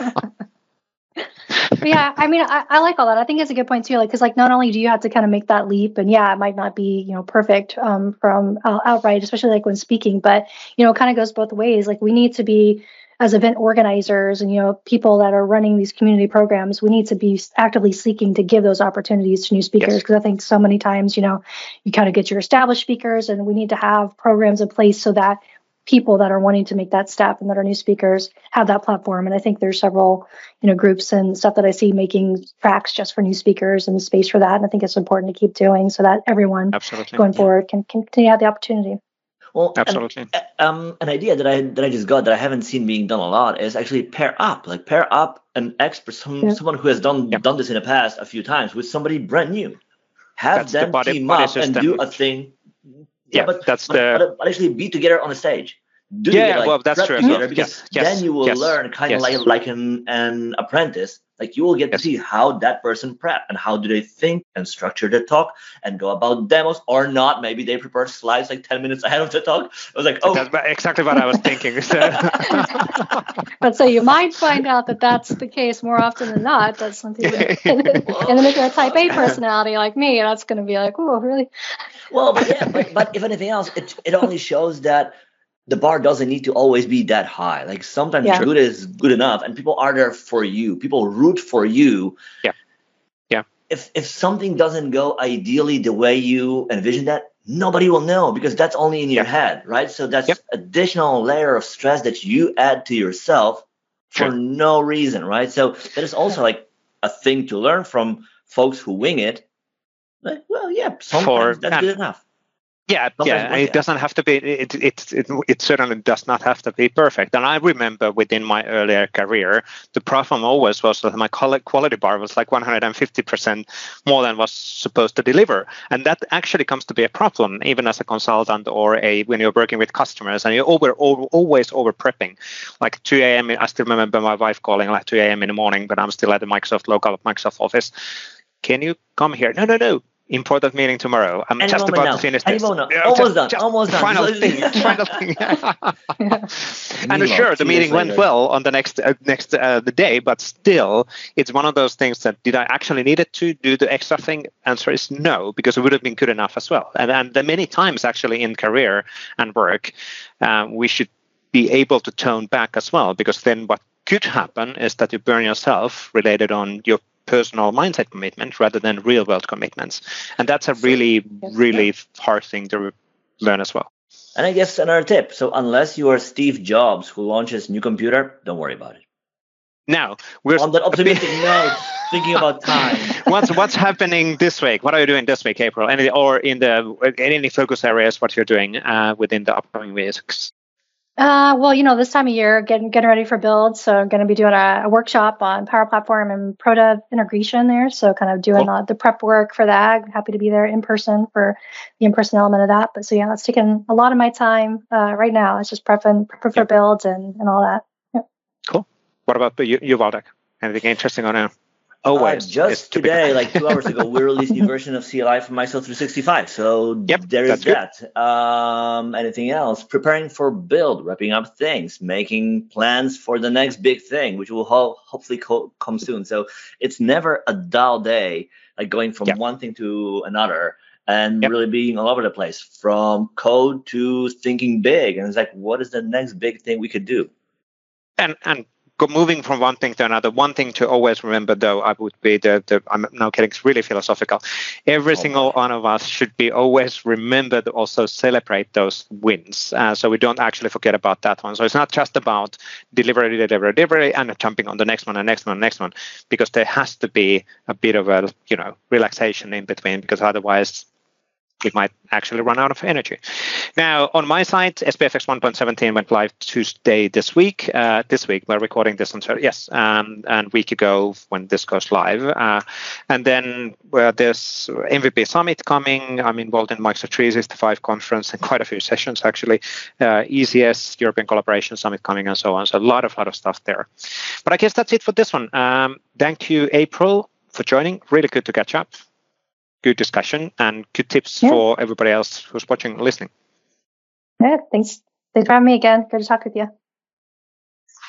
yeah, I mean, I, I, like all that. I think it's a good point too, like because like not only do you have to kind of make that leap, and yeah, it might not be you know perfect um, from uh, outright, especially like when speaking, but you know, it kind of goes both ways. Like we need to be as event organizers and you know people that are running these community programs we need to be actively seeking to give those opportunities to new speakers because yes. i think so many times you know you kind of get your established speakers and we need to have programs in place so that people that are wanting to make that step and that are new speakers have that platform and i think there's several you know groups and stuff that i see making tracks just for new speakers and space for that and i think it's important to keep doing so that everyone Absolutely. going forward can, can continue to have the opportunity well, absolutely. An, um, an idea that I that I just got that I haven't seen being done a lot is actually pair up, like pair up an expert, some, yeah. someone who has done yeah. done this in the past a few times with somebody brand new. Have that's them the body, team body up system. and do a thing. Yeah, yeah but that's but, the. But, but actually, be together on the stage. Do yeah, like, well, that's true. Together, because yes, then you will yes, learn kind of like like an, an apprentice like you will get yes. to see how that person prep and how do they think and structure the talk and go about demos or not. Maybe they prepare slides like 10 minutes ahead of the talk. I was like, oh. That's exactly what I was thinking. <laughs> but so you might find out that that's the case more often than not. That's something. and then if you're a type A personality like me, that's going to be like, oh, really? Well, but yeah, but, but if anything else, it, it only shows that the bar doesn't need to always be that high. Like sometimes yeah. good is good enough, and people are there for you. People root for you. Yeah, yeah. If if something doesn't go ideally the way you envision that, nobody will know because that's only in your yeah. head, right? So that's yep. additional layer of stress that you add to yourself for sure. no reason, right? So that is also like a thing to learn from folks who wing it. Like, well, yeah, sometimes for, that's good enough Yeah, yeah, it doesn't have to be. It, it it it certainly does not have to be perfect. And I remember within my earlier career, the problem always was that my quality bar was like 150 percent more than was supposed to deliver, and that actually comes to be a problem even as a consultant or a when you're working with customers and you're over, over always over prepping. Like 2 a.m. I still remember my wife calling like 2 a.m. in the morning, but I'm still at the Microsoft local Microsoft office. Can you come here? No, no, no important meeting tomorrow. I'm Any just about now. to finish Any this. Yeah, almost just, done. almost done. Final <laughs> thing. final thing. <laughs> and sure, the meeting went well on the next uh, next uh, the day, but still, it's one of those things that did I actually need it to do the extra thing? Answer is no, because it would have been good enough as well. And and the many times actually in career and work, uh, we should be able to tone back as well, because then what could happen is that you burn yourself related on your personal mindset commitment rather than real world commitments. And that's a really, really hard thing to learn as well. And I guess another tip. So unless you are Steve Jobs who launches new computer, don't worry about it. Now we're on that optimistic <laughs> note, thinking about time. what's what's happening this week? What are you doing this week, April? Any or in the in any focus areas? What you're doing uh, within the upcoming weeks? Uh, well, you know, this time of year, getting getting ready for build. So I'm going to be doing a, a, workshop on Power Platform and Prodev integration there. So kind of doing cool. uh, the prep work for that. I'm happy to be there in person for the in-person element of that. But so yeah, that's taking a lot of my time uh, right now. It's just prepping, prepping for builds and, and all that. Yep. Cool. What about you, you Waldek? Anything interesting on now? Always. Uh, just today, like two hours ago, we <laughs> released a new version of CLI for Microsoft 365. So yep, there is that. Um, anything else? Preparing for build, wrapping up things, making plans for the next big thing, which will ho- hopefully co- come soon. So it's never a dull day, like going from yep. one thing to another and yep. really being all over the place from code to thinking big. And it's like, what is the next big thing we could do? And and moving from one thing to another, one thing to always remember, though, I would be the, the I'm now getting really philosophical. Every oh, single one of us should be always remembered to also celebrate those wins. Uh, so we don't actually forget about that one. So it's not just about delivery, delivery, delivery, and jumping on the next one, and next one, and next one, because there has to be a bit of a, you know, relaxation in between, because otherwise it might actually run out of energy. Now, on my side, SPFX 1.17 went live Tuesday this week. Uh, this week, we're recording this on yes, um, and week ago when this goes live. Uh, and then uh, there's MVP Summit coming. I'm involved in Microsoft 365 conference and quite a few sessions actually. Uh, ECS European Collaboration Summit coming and so on. So a lot of lot of stuff there. But I guess that's it for this one. Um, thank you, April, for joining. Really good to catch up good discussion and good tips yeah. for everybody else who's watching and listening. Yeah, thanks. Thanks for having me again. Good to talk with you.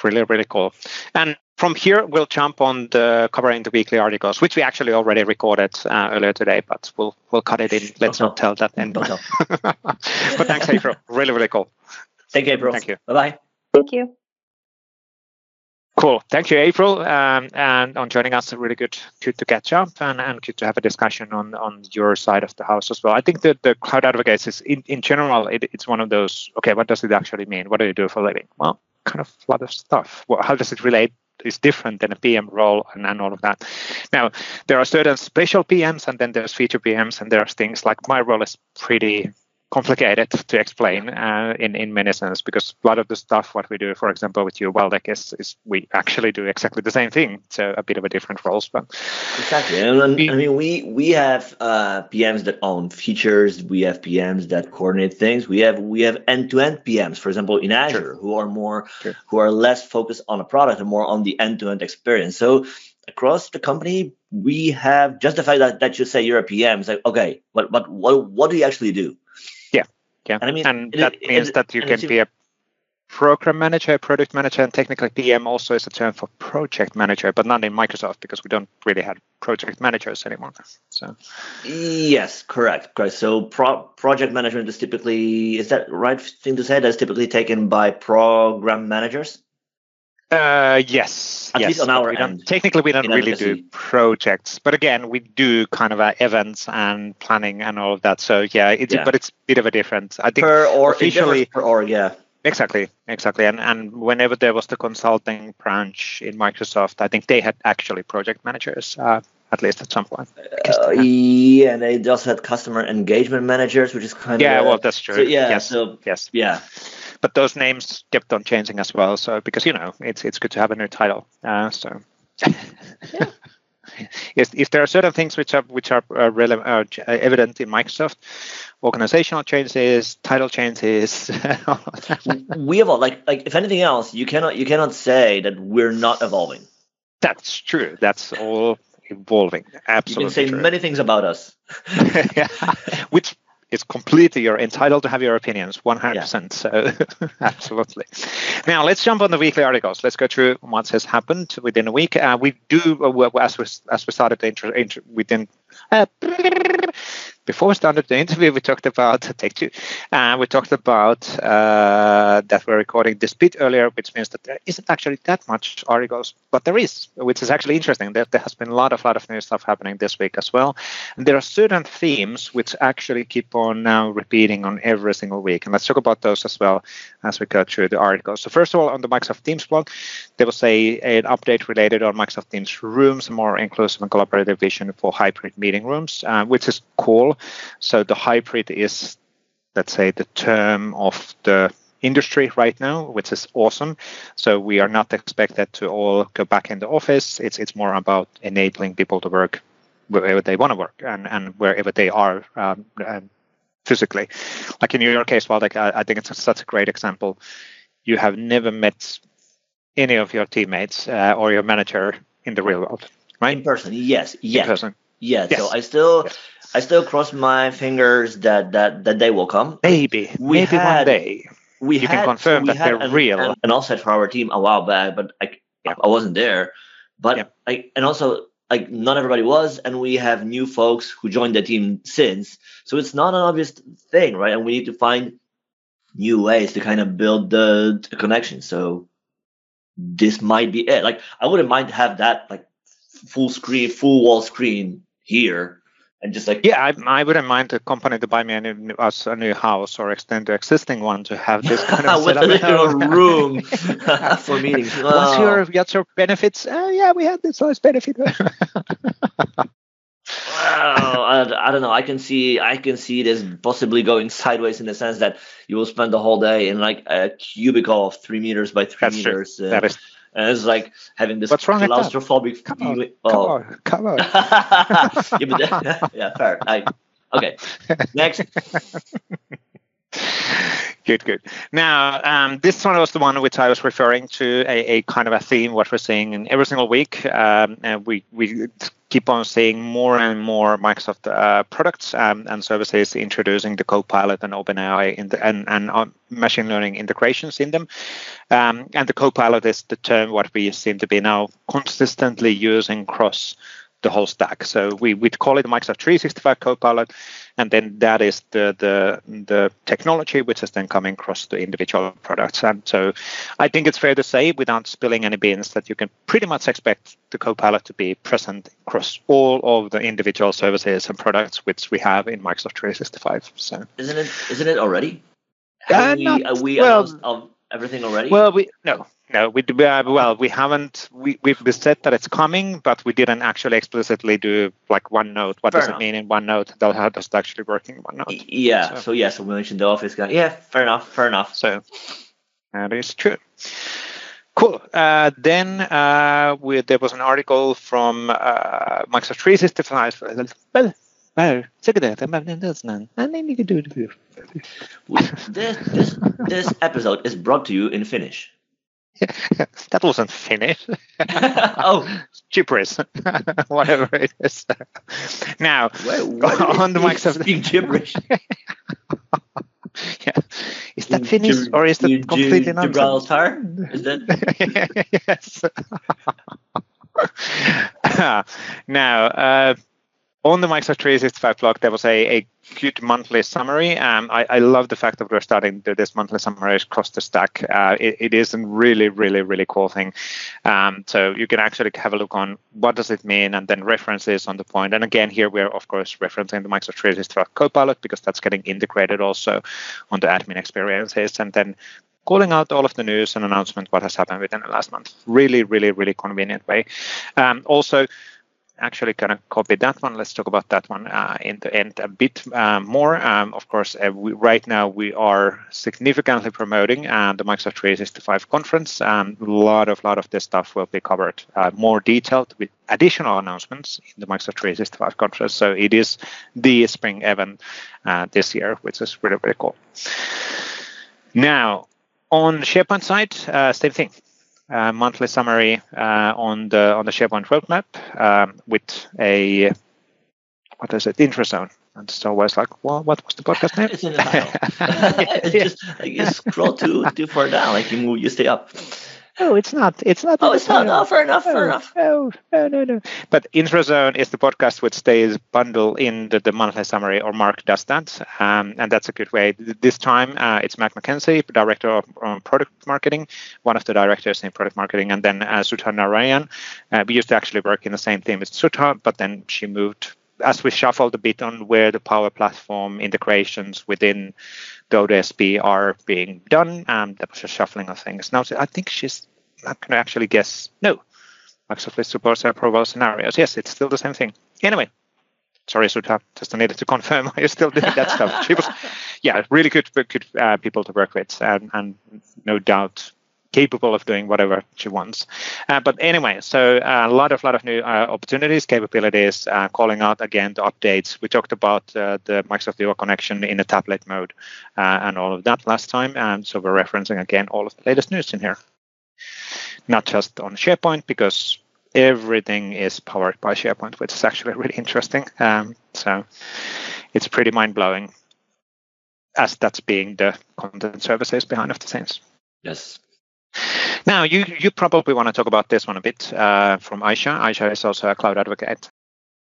Really, really cool. And from here, we'll jump on the covering the weekly articles, which we actually already recorded uh, earlier today, but we'll we'll cut it in. Let's not tell that end. <laughs> but thanks, April. really, really cool. Thank you, April. Thank you. Bye bye. Thank you. Cool. Thank you, April, um, and on joining us. Really good, good to catch up and, and good to have a discussion on, on your side of the house as well. I think that the cloud advocates is in, in general, it, it's one of those. Okay, what does it actually mean? What do you do for a living? Well, kind of a lot of stuff. Well, how does it relate? Is different than a PM role and, and all of that. Now, there are certain special PMs, and then there's feature PMs, and there's things like my role is pretty complicated to explain uh, in in many sense because a lot of the stuff what we do, for example, with you, Waldek, is, is we actually do exactly the same thing. So a bit of a different roles, but exactly. And, I mean, we we have uh, PMs that own features. We have PMs that coordinate things. We have we have end to end PMs, for example, in Azure, sure. who are more sure. who are less focused on a product and more on the end to end experience. So across the company, we have just the fact that, that you say you're a PM. It's like, okay, but but what what do you actually do? Yeah, and I mean, and that it, means it, that you can be a program manager, product manager, and technically PM also is a term for project manager, but not in Microsoft because we don't really have project managers anymore. So yes, correct, correct. So pro- project management is typically is that right thing to say? That's typically taken by program managers. Uh, yes. At yes, least on our end. Technically, we don't really do projects, but again, we do kind of uh, events and planning and all of that. So yeah, it's yeah. but it's a bit of a difference. I think per or officially per org, yeah. Exactly, exactly. And and whenever there was the consulting branch in Microsoft, I think they had actually project managers uh, at least at some point. Uh, yeah, and they also had customer engagement managers, which is kind yeah, of yeah. well, that's true. So, yeah, yes, so yes, yeah. But those names kept on changing as well. So because you know it's it's good to have a new title. Uh, so. Yeah. <laughs> yes, if there are certain things which are which are uh, relevant, uh, evident in Microsoft, organizational changes, title changes. <laughs> we evolve. Like like if anything else, you cannot you cannot say that we're not evolving. That's true. That's all evolving. Absolutely. You can say true. many things about us. <laughs> yeah. Which is completely you're entitled to have your opinions 100% yeah. so <laughs> absolutely. Now let's jump on the weekly articles. Let's go through what has happened within a week. Uh, we do uh, as we as we started the intro, intro within uh, before we started the interview, we talked about <laughs> take two. Uh, we talked about uh, that we're recording this bit earlier, which means that there isn't actually that much articles, but there is, which is actually interesting. That there has been a lot of lot of new stuff happening this week as well, and there are certain themes which actually keep on now repeating on every single week. And let's talk about those as well as we go through the articles. So first of all, on the Microsoft Teams blog, there was a an update related on Microsoft Teams Rooms, a more inclusive and collaborative vision for hybrid meeting rooms, uh, which is cool. So the hybrid is, let's say, the term of the industry right now, which is awesome. So we are not expected to all go back in the office. It's it's more about enabling people to work wherever they want to work and, and wherever they are um, physically. Like in your case, well, like I, I think it's such a great example. You have never met any of your teammates uh, or your manager in the real world, right? In person, yes, yes. In person. Yeah, yes. so I still yes. I still cross my fingers that that that day will come. Maybe, we maybe had, one day. We you had, can confirm that they're an, real. An, an offset for our team a while back, but I yeah. I wasn't there. But yeah. I and also like not everybody was, and we have new folks who joined the team since. So it's not an obvious thing, right? And we need to find new ways to kind of build the, the connection. So this might be it. Like I wouldn't mind to have that like full screen, full wall screen here and just like yeah I, I wouldn't mind the company to buy me a new, us a new house or extend the existing one to have this kind of <laughs> with a little <laughs> room <laughs> for meetings oh. what's your what's your benefits uh, yeah we had this nice benefit well, I, I, don't know. I can see I can see this possibly going sideways in the sense that you will spend the whole day in like a cubicle of three meters by three That's meters. True. that is and it's like having this What's wrong claustrophobic come on, feeling. Come oh. on, come on. <laughs> yeah, but, <laughs> yeah, fair. I, okay, <laughs> next. Good, good. Now, um, this one was the one which I was referring to, a, a, kind of a theme, what we're seeing in every single week. Um, and we, we keep on seeing more and more Microsoft uh, products um, and services introducing the Copilot and OpenAI in the, and, and uh, machine learning integrations in them. Um, and the Copilot is the term what we seem to be now consistently using across the whole stack. So we we call it Microsoft 365 Copilot, and then that is the the the technology which is then coming across the individual products. And so I think it's fair to say, without spilling any beans, that you can pretty much expect the Copilot to be present across all of the individual services and products which we have in Microsoft 365. So isn't it isn't it already? Have uh, we, not, we well, everything already? Well, we no no, we uh, well we haven't we we've said that it's coming, but we didn't actually explicitly do like OneNote. What fair does enough. it mean in OneNote? How does it actually work in OneNote? Yeah. So, so yeah, so we mentioned the Office guy. Yeah, fair enough. Fair enough. So that is true. Cool. Uh, then uh, we, there was an article from uh, Microsoft 365. Well, well, this, this, this episode is brought to you in Finnish. <laughs> that wasn't Finnish. <laughs> oh, gibberish, <laughs> whatever it is. Now, where on the Microsoft, speak gibberish. yeah, is that Finnish or is that completely nonsense? Gibraltar? Is that? yes. now, uh, on the Microsoft 365 blog, there was a, a good monthly summary. Um, I, I, love the fact that we're starting to do this monthly summary across the stack. Uh, it, it is a really, really, really cool thing. Um, so you can actually have a look on what does it mean and then references on the point. And again, here we're of course referencing the Microsoft 365 Copilot because that's getting integrated also on the admin experiences. And then calling out all of the news and announcement what has happened within the last month. Really, really, really convenient way. Um, also, actually kind of copy that one. Let's talk about that one uh, in the end a bit uh, more. Um, of course, uh, we, right now we are significantly promoting uh, the Microsoft 365 conference. Um, a lot of lot of this stuff will be covered uh, more detailed with additional announcements in the Microsoft 365 conference. So it is the spring event this year, which is really really cool. Now on SharePoint side, same thing uh, monthly summary uh, on the on the SharePoint roadmap um, with a what is it Intrazone. And it's always like, well, what was the podcast name? it's in the title. <laughs> <laughs> it's just like you scroll too too far down, like you move, you stay up. Oh, it's not. It's not. Oh, it's not. No, fair enough. Fair oh, enough. Oh, no, no, no. But Intrazone is the podcast which stays bundled in the, the monthly summary, or Mark does that, um, and that's a good way. This time, uh, it's Mac McKenzie, director of um, product marketing, one of the directors in product marketing, and then uh, Sudha Narayan. Uh, we used to actually work in the same team as Sudha, but then she moved as we shuffled a bit on where the Power Platform integrations within the ODSP are being done, um, that was a shuffling of things. Now, I think she's not going to actually guess. No, Microsoft supports approval scenarios. Yes, it's still the same thing. Anyway, sorry, Sudha, just needed to <laughs> confirm you're still doing that stuff. She was, yeah, really good, good uh, people to work with, and, and no doubt capable of doing whatever she wants. Uh, but anyway, so uh, a lot of lot of new uh, opportunities, capabilities, uh, calling out again the updates. We talked about uh, the Microsoft Viva connection in the tablet mode uh, and all of that last time, and so we're referencing again all of the latest news in here. Not just on SharePoint because everything is powered by SharePoint, which is actually really interesting. Um, so it's pretty mind blowing as that's being the content services behind of the scenes. Yes. Now, you you probably want to talk about this one a bit uh, from Ayca. Ayca is also a cloud advocate.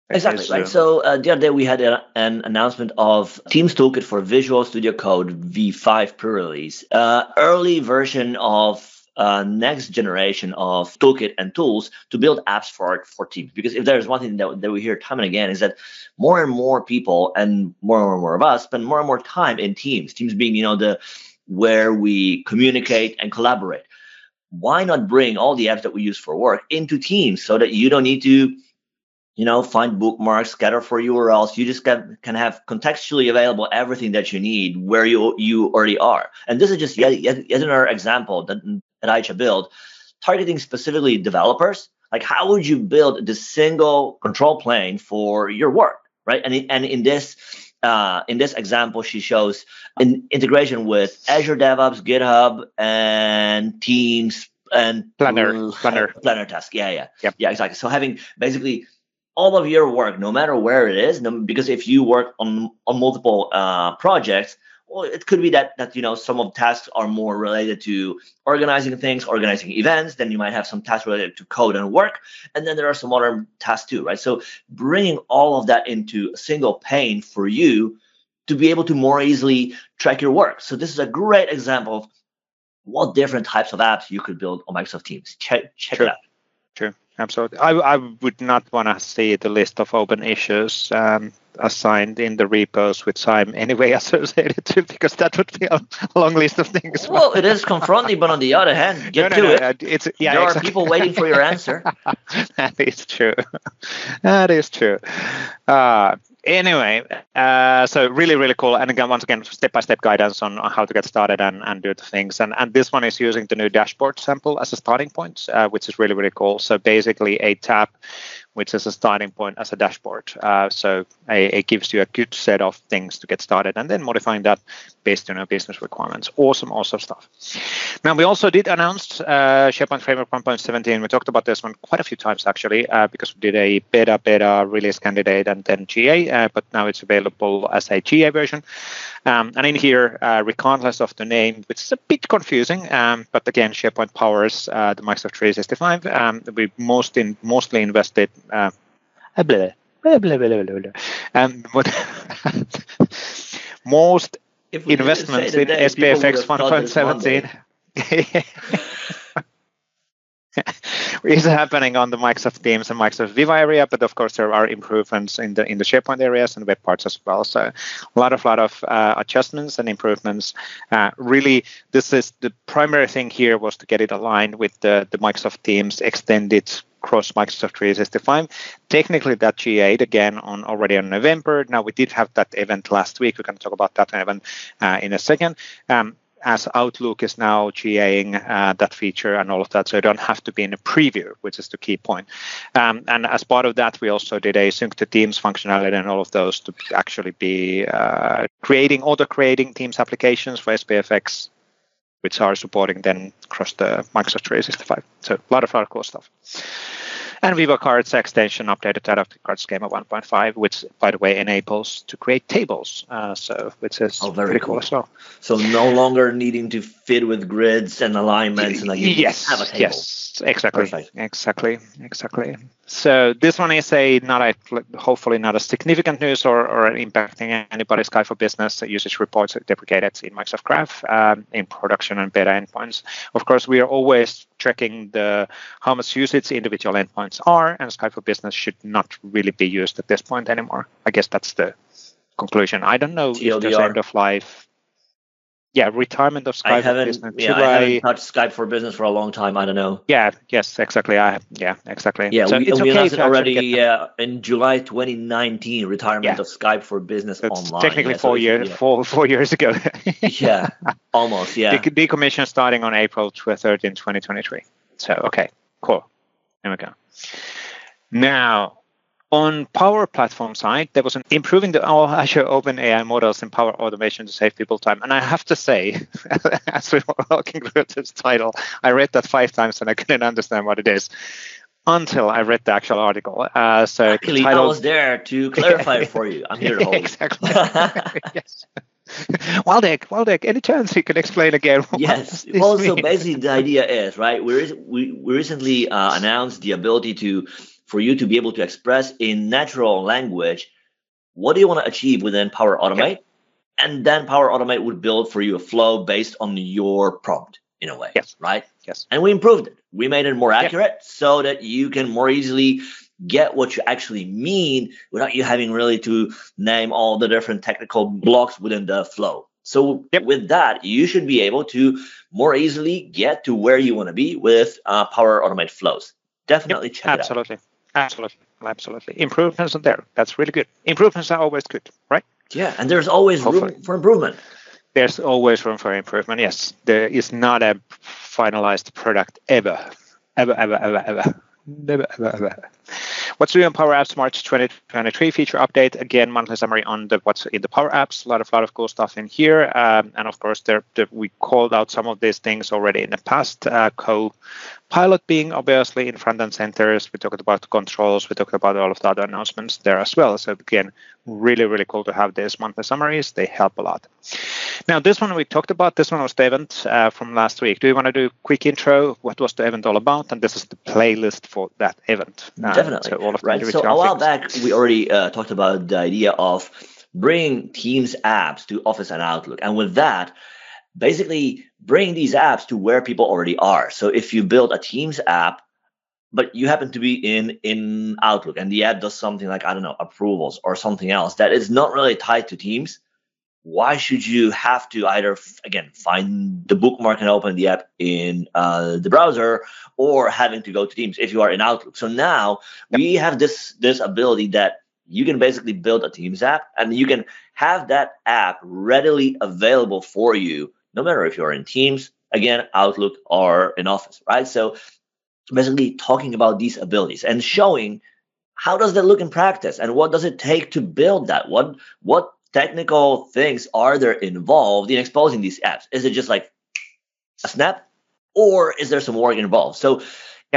Exactly, right. So uh, the other day we had a, an announcement of Teams Toolkit for Visual Studio Code V5 pre-release. Uh, early version of uh, next generation of toolkit and tools to build apps for for teams. Because if there's one thing that, that we hear time and again is that more and more people and more and more of us spend more and more time in teams. Teams being you know the where we communicate and collaborate why not bring all the apps that we use for work into Teams so that you don't need to, you know, find bookmarks, scatter for URLs. You just can, can have contextually available everything that you need where you you already are. And this is just yet, yet, yet another example that, that Ayca built, targeting specifically developers. Like, how would you build the single control plane for your work, right? And, and in this uh, in this example, she shows an integration with Azure DevOps, GitHub, and Teams and Planner, Planner, Planner Task. Yeah, yeah, yep. yeah, exactly. So having basically all of your work, no matter where it is, because if you work on on multiple uh, projects, well, it could be that that you know some of the tasks are more related to organizing things, organizing events. Then you might have some tasks related to code and work, and then there are some other tasks too, right? So bringing all of that into a single pane for you to be able to more easily track your work. So this is a great example of what different types of apps you could build on Microsoft Teams. Check check True. it out. True, absolutely. I I would not want to see the list of open issues. Um, assigned in the repos which I'm anyway <laughs> associated to because that would be a long list of things. Well, it is confronting, but on the other hand, get no, no, to no, it. It's, yeah, there exactly. are people waiting for your answer. <laughs> that is true. <laughs> That is true. Uh, anyway, uh, so really, really cool. And again, once again, step-by-step guidance on, on how to get started and, and do the things. And, and this one is using the new dashboard sample as a starting point, uh, which is really, really cool. So basically a tab which is a starting point as a dashboard. Uh, so it, it, gives you a good set of things to get started and then modifying that based on your business requirements. Awesome, awesome stuff. Now, we also did announce uh, SharePoint Framework 1.17. We talked about this one quite a few times actually uh, because we did a beta, beta release candidate and then GA, uh, but now it's available as a GA version. Um, and in here, uh, regardless of the name, which is a bit confusing, um, but again, SharePoint powers uh, the Microsoft 365. Um, we most in, mostly invested. Uh, blah, blah, blah, blah, blah, blah. Um, what <laughs> most investments in SPFX 1.17. <laughs> is happening on the Microsoft Teams and Microsoft Viva area, but of course there are improvements in the in the SharePoint areas and web parts as well. So a lot of lot of uh, adjustments and improvements. Uh, really, this is the primary thing here was to get it aligned with the the Microsoft Teams extended across Microsoft 365. Technically, that GA'd again on already on November. Now we did have that event last week. We're going to talk about that event uh, in a second. Um, as Outlook is now GAing uh, that feature and all of that, so you don't have to be in a preview, which is the key point. Um, and as part of that, we also did a sync to Teams functionality and all of those to actually be uh, creating, auto creating Teams applications for SPFX, which are supporting then across the Microsoft 365. So a lot of, cool stuff. And Viva Cards extension updated to Adaptive Card Schema 1.5, which, by the way, enables to create tables. Uh, so, which is oh, very pretty cool. cool. as well. So, no longer needing to fit with grids and alignments, and like yes, have a table. Yes, exactly, Perfect. exactly, exactly. So this one is a not a hopefully not a significant news or, or impacting anybody's Skype for Business usage reports deprecated in Microsoft Graph um, in production and beta endpoints. Of course, we are always checking the how much usage individual endpoints are, and Skype for Business should not really be used at this point anymore. I guess that's the conclusion. I don't know TLDR. if there's end of life yeah, retirement of Skype haven't, business. Yeah, I, I haven't touched Skype for business for a long time. I don't know. Yeah, yes, exactly. I yeah, exactly. Yeah, so we, it's we okay announced it already uh, in July 2019. Retirement yeah. of Skype for business it's online. Technically, yeah, four so years, yeah. four four years ago. <laughs> yeah, almost. Yeah, De- decommission starting on April 13, 2023. So okay, cool. Here we go. Now on Power Platform side, there was an improving the all Azure Open AI models in Power Automate to save people time. And I have to say, <laughs> as we were walking through this title, I read that five times and I couldn't understand what it is until I read the actual article. Uh, so Actually, title... I was there to clarify it for you. I'm here to hold <laughs> exactly. <laughs> yes. <laughs> Waldek, Waldek, any chance you can explain again? Yes. Well, mean? so basically the idea is, right, we, we, we recently uh, announced the ability to for you to be able to express in natural language what do you want to achieve within Power Automate. And then Power Automate would build for you a flow based on your prompt in a way. Yes. Right? Yes. And we improved it. We made it more accurate so that you can more easily get what you actually mean without you having really to name all the different technical blocks within the flow. So yep. with that, you should be able to more easily get to where you want to be with uh, Power Automate flows. Definitely yep. check Absolutely. Absolutely, absolutely. Improvements are there. That's really good. Improvements are always good, right? Yeah, and there's always Hopefully. room for improvement. There's always room for improvement. Yes, there is not a finalized product ever, ever, ever, ever, ever, ever, ever. What's new in Power Apps March 2023 feature update? Again, monthly summary on the what's in the Power Apps. A lot of lot of cool stuff in here, um, and of course, there, there, we called out some of these things already in the past. Uh, co Pilot being obviously in front and centers. We talked about controls. We talked about all of the other announcements there as well. So again, really, really cool to have these monthly summaries. They help a lot. Now, this one we talked about. This one was the event uh, from last week. Do you want to do a quick intro? What was the event all about? And this is the playlist for that event. Uh, Definitely. So right. So a while back, we already uh, talked about the idea of bringing Teams apps to Office and Outlook. And with that, basically bring these apps to where people already are. So if you build a Teams app, but you happen to be in in Outlook and the app does something like I don't know approvals or something else that is not really tied to Teams, why should you have to either again find the bookmark and open the app in uh, the browser or having to go to Teams if you are in Outlook? So now we have this this ability that you can basically build a Teams app and you can have that app readily available for you no matter if you're in Teams, again, Outlook, or in Office, right? So basically talking about these abilities and showing how does that look in practice and what does it take to build that? What what technical things are there involved in exposing these apps? Is it just like a snap? Or is there some work involved? So.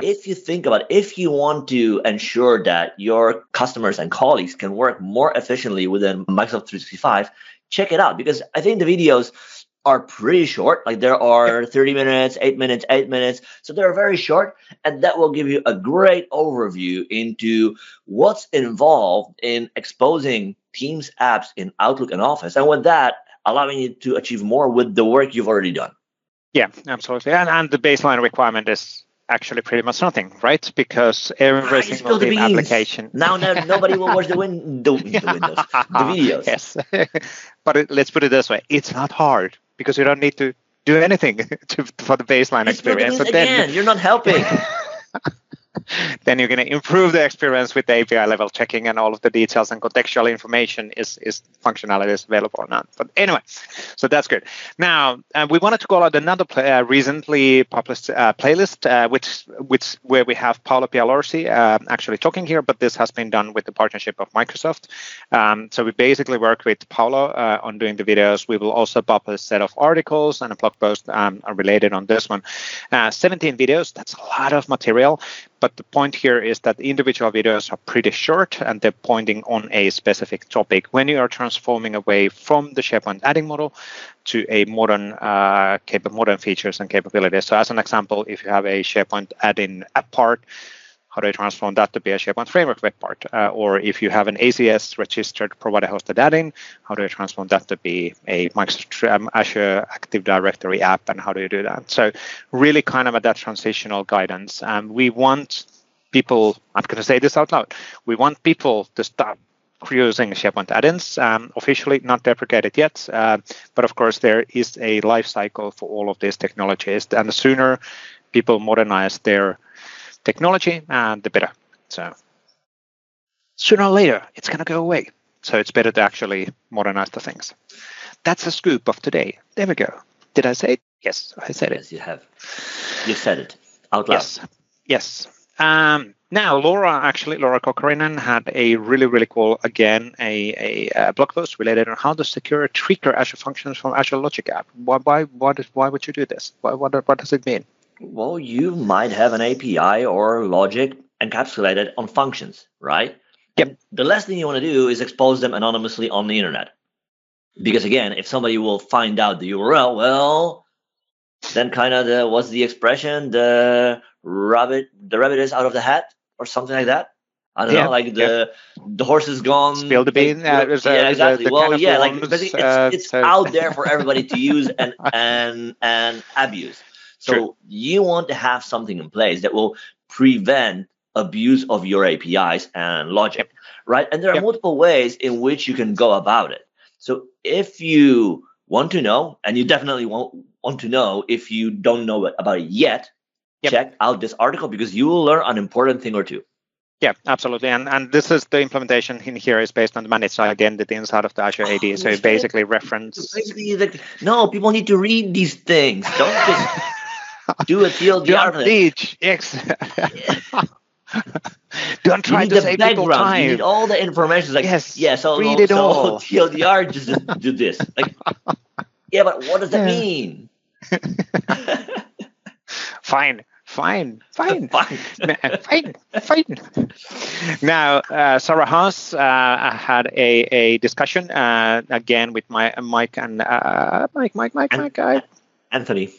If you think about it, if you want to ensure that your customers and colleagues can work more efficiently within Microsoft 365, check it out because I think the videos are pretty short. Like there are 30 minutes, 8 minutes, 8 minutes. So they're very short. And that will give you a great overview into what's involved in exposing Teams apps in Outlook and Office. And with that, allowing you to achieve more with the work you've already done. Yeah, absolutely. And, and the baseline requirement is actually pretty much nothing, right? Because every single application. Now, now nobody will watch the, win- the, the <laughs> windows, the videos. Yes, <laughs> but it, let's put it this way: it's not hard because you don't need to do anything <laughs> to, for the baseline it's experience. But again, then, you're not helping. <laughs> <laughs> then you're going to improve the experience with the API level checking and all of the details and contextual information is, is functionality is available or not. But anyway, so that's good. Now uh, we wanted to call out another uh, recently published uh, playlist, uh, which which where we have Paolo Pialorsi uh, actually talking here, but this has been done with the partnership of Microsoft. Um, so we basically work with Paolo uh, on doing the videos. We will also publish a set of articles and a blog post um, related on this one. 17 videos. That's a lot of material but the point here is that individual videos are pretty short and they're pointing on a specific topic. When you are transforming away from the SharePoint add-in model to a modern uh, modern features and capabilities. So as an example, if you have a SharePoint add-in app part, how do I transform that to be a SharePoint Framework web part? Uh, or if you have an ACS registered provider hosted add-in, how do I transform that to be a Microsoft um, Azure Active Directory app, and how do you do that? So really kind of at that transitional guidance. Um, we want people, I'm going to say this out loud, we want people to start using SharePoint add-ins. Um, officially not deprecated yet, uh, but of course there is a life cycle for all of these technologies, and the sooner people modernize their technology, and the better. So sooner or later, it's going to go away. So it's better to actually modernize the things. That's the scoop of today. There we go. Did I say it? Yes, I said it. Yes, you have. You said it out loud. Yes. Yes. Um, now, Laura actually, Laura Kokkarinen had a really, really cool, again, a, a, a, blog post related on how to secure trigger Azure functions from Azure Logic app. Why, why, why, does, why would you do this? Why, what, what does it mean? Well, you might have an API or logic encapsulated on functions, right? Yep. And the last thing you want to do is expose them anonymously on the internet. Because again, if somebody will find out the URL, well, then kind of the what's the expression? The rabbit the rabbit is out of the hat or something like that. I don't yeah, know, like the yeah. the horse is gone. Spill the bean. yeah, exactly. The, the well, yeah, like it's, uh, it's so. out there for everybody to use and <laughs> and and abuse. So True. you want to have something in place that will prevent abuse of your APIs and logic, yep. right? And there are yep. multiple ways in which you can go about it. So if you want to know, and you definitely won't want to know if you don't know about it yet, yep. check out this article because you will learn an important thing or two. Yeah, absolutely. And and this is the implementation in here is based on the managed identity inside of the Azure AD. Oh, so basically reference. Basically, like, no, people need to read these things. Don't just <laughs> <laughs> do a TLDR. <laughs> Don't teach. Yes. Don't try to save people time. You need all the information. Like, yes, yeah, so, read it so all. <laughs> TLDR, just do this. Like, yeah, but what does that mean? fine, fine, fine, fine, fine, fine. Now, uh, Sarah Haas uh, had a, a discussion uh, again with my Mike and uh, Mike, Mike, Mike, Mike, Mike. Anthony.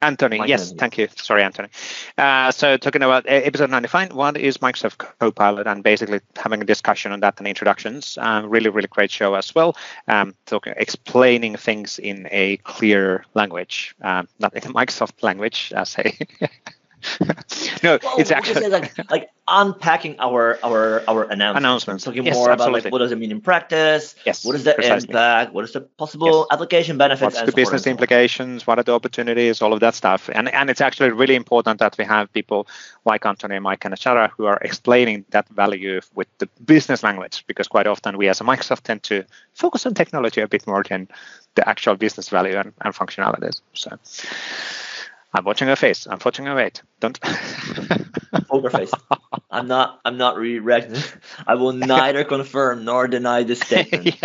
Anthony, Mike yes, thank you. Sorry, Anthony. Uh, so, talking about episode 95, one is Microsoft Copilot and basically having a discussion on that and introductions. Um, really, really great show as well. Um, talking, explaining things in a clear language, um, not in the <laughs> Microsoft language, as a <laughs> <laughs> no, well, it's actually like, like unpacking our our our announcements. Announcements. Talking yes, more absolutely. about like what does it mean in practice? Yes. What is the precisely. impact? What is the possible yes. application benefits? What's the business implications? What are the opportunities? All of that stuff. And and it's actually really important that we have people like Anthony, Mike, and Achara who are explaining that value with the business language, because quite often we as a Microsoft tend to focus on technology a bit more than the actual business value and, and functionalities. So. I'm watching her face. I'm watching her weight. Don't. <laughs> Poker face. I'm not. I'm not re-reacting. I will neither <laughs> confirm nor deny this statement. <laughs>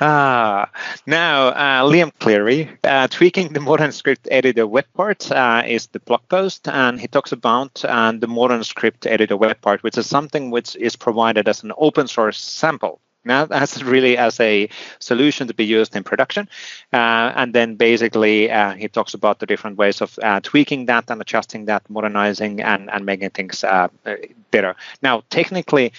ah, now uh, Liam Cleary uh, tweaking the modern script editor web part uh, is the blog post, and he talks about uh, the modern script editor web part, which is something which is provided as an open source sample not as really as a solution to be used in production. Uh, and then basically uh, he talks about the different ways of uh, tweaking that and adjusting that, modernizing and, and making things uh, better. Now, technically,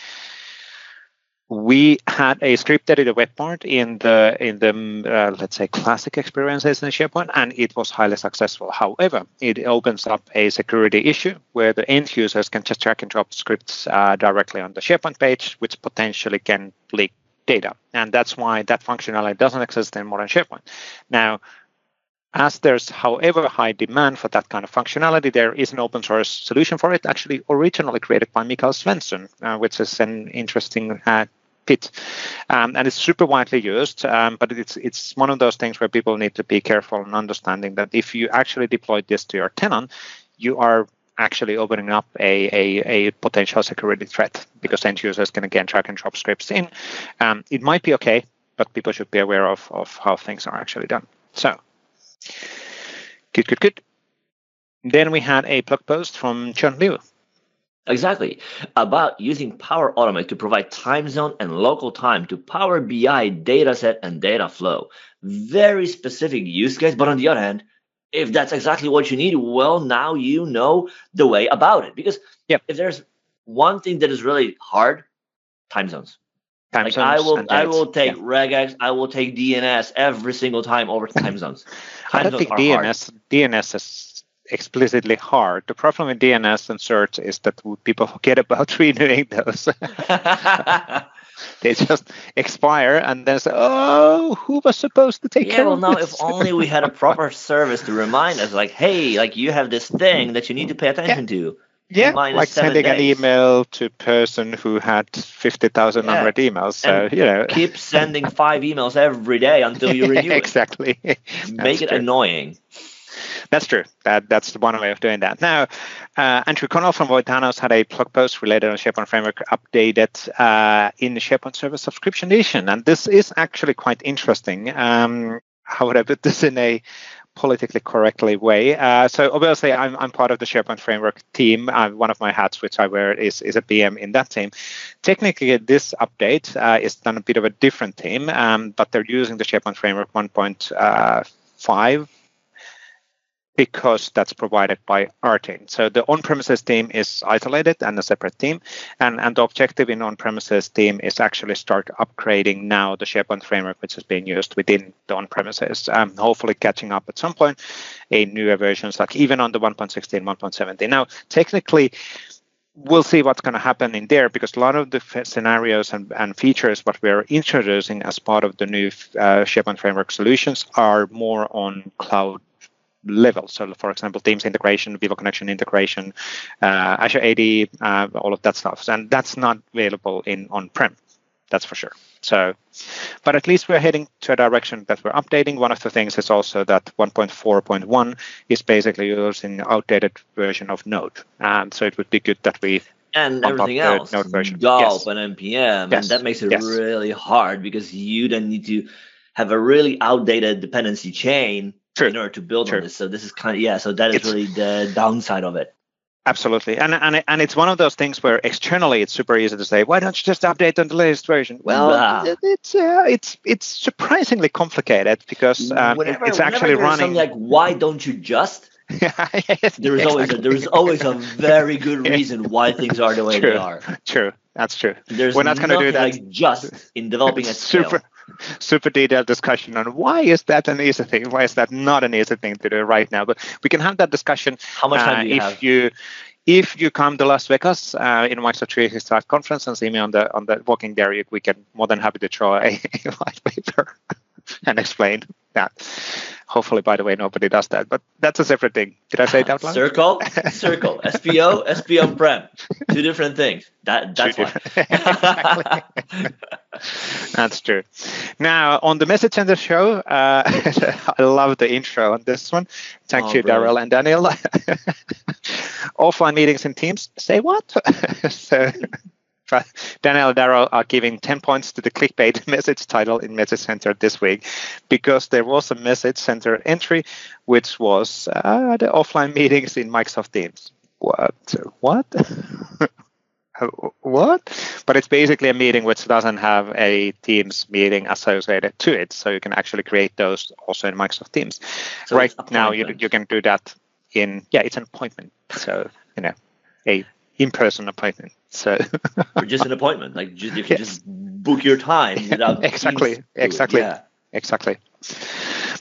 we had a script editor web part in the in the uh, let's say classic experiences in SharePoint, and it was highly successful. However, it opens up a security issue where the end users can just drag and drop scripts uh, directly on the SharePoint page, which potentially can leak data, and that's why that functionality doesn't exist in modern SharePoint. Now, as there's, however, high demand for that kind of functionality, there is an open source solution for it, actually originally created by Mikael Svensson, uh, which is an interesting uh, pit. Um, and it's super widely used, um, but it's it's one of those things where people need to be careful and understanding that if you actually deploy this to your tenant, you are actually opening up a, a, a potential security threat because end users can again drag and drop scripts in. Um, it might be okay, but people should be aware of, of how things are actually done. So Good, good, good. Then we had a blog post from John Liu. Exactly. About using Power Automate to provide time zone and local time to Power BI dataset and data flow. Very specific use case, but on the other hand, if that's exactly what you need, well, now you know the way about it. Because yep. if there's one thing that is really hard, time zones. Time like zones I will, I will take yeah. regex, I will take DNS every single time over <laughs> time zones. Time I don't think DNS hard. DNS is explicitly hard. The problem with DNS and search is that people <laughs> forget about <laughs> renewing those. <laughs> they just expire and then say, "Oh, who was supposed to take yeah, care well, of no, this?" if only we had a proper service to remind us, like, "Hey, like you have this thing that you need to pay attention yeah. to." Yeah, like sending days. an email to person who had 50,000 yeah. unread emails. So, and you know. keep sending five emails every day until you renew exactly. it. Make it true. annoying. That's true. That that's the one way of doing that. Now, uh, Andrew Connell from Voitanos had a blog post related on SharePoint Framework updated uh, in the SharePoint Server Subscription Edition, and this is actually quite interesting. Um, how would I put this in a politically correctly way. Uh, so obviously, I'm, I'm part of the SharePoint framework team. Uh, one of my hats, which I wear, is, is a PM in that team. Technically, this update uh, is done a bit of a different team, um, but they're using the SharePoint framework 1.5 because that's provided by our team. So the on-premises team is isolated and a separate team, and, and the objective in on-premises team is actually start upgrading now the SharePoint framework, which is being used within the on-premises, um, hopefully catching up at some point in newer versions, like even on the 1.16, 1.17. Now, technically, we'll see what's going to happen in there because a lot of the scenarios and, and features what we're introducing as part of the new uh, SharePoint framework solutions are more on cloud level. So, for example, Teams integration, Viva Connection integration, uh, Azure AD, uh, all of that stuff. And that's not available in on-prem. That's for sure. So, but at least we're heading to a direction that we're updating. One of the things is also that 1.4.1 is basically using outdated version of Node. And so it would be good that we and everything else, Node version. Gulp yes. and npm, yes. and that makes it yes. really hard because you then need to have a really outdated dependency chain True. in order to build True. on this. So this is kind of yeah. So that is it's, really the downside of it. Absolutely, and and and it's one of those things where externally it's super easy to say, why don't you just update on the latest version? Well, nah. it's uh, it's it's surprisingly complicated because um, whenever, it's actually running. like, why don't you just? <laughs> there is always a, there is always a very good <laughs> reason why things are the way true, they are. True, that's true. There's We're not going to do that. Like just in developing a <laughs> super super detailed discussion on why is that an easy thing, why is that not an easy thing to do right now. But we can have that discussion. How much time uh, do you if have? you if you come to Las Vegas uh, in Microsoft 365 conference and see me on the on the walking there, we can more than happy to draw a, <laughs> a white paper <laughs> and explain that. Hopefully, by the way, nobody does that, but that's a separate thing. Did I say that loud? Circle, <laughs> circle, SPO, SPO prem, two different things. That that's why. <laughs> that's true. Now on the Message Center show, uh, I love the intro on this one. Thank oh, you, Darrell and Daniel. Offline meetings in Teams. Say what? so Daniel Darrow are giving 10 points to the clickbait <laughs> message title in Message Center this week because there was a Message Center entry which was uh, the offline meetings in Microsoft Teams. What? What? <laughs> what? But it's basically a meeting which doesn't have a Teams meeting associated to it. So you can actually create those also in Microsoft Teams. So right now, you, you can do that in, yeah, it's an appointment. So, you know, a in-person appointment. So or just an appointment, like just, you can yes. just book your time without exactly, exactly, yeah. exactly.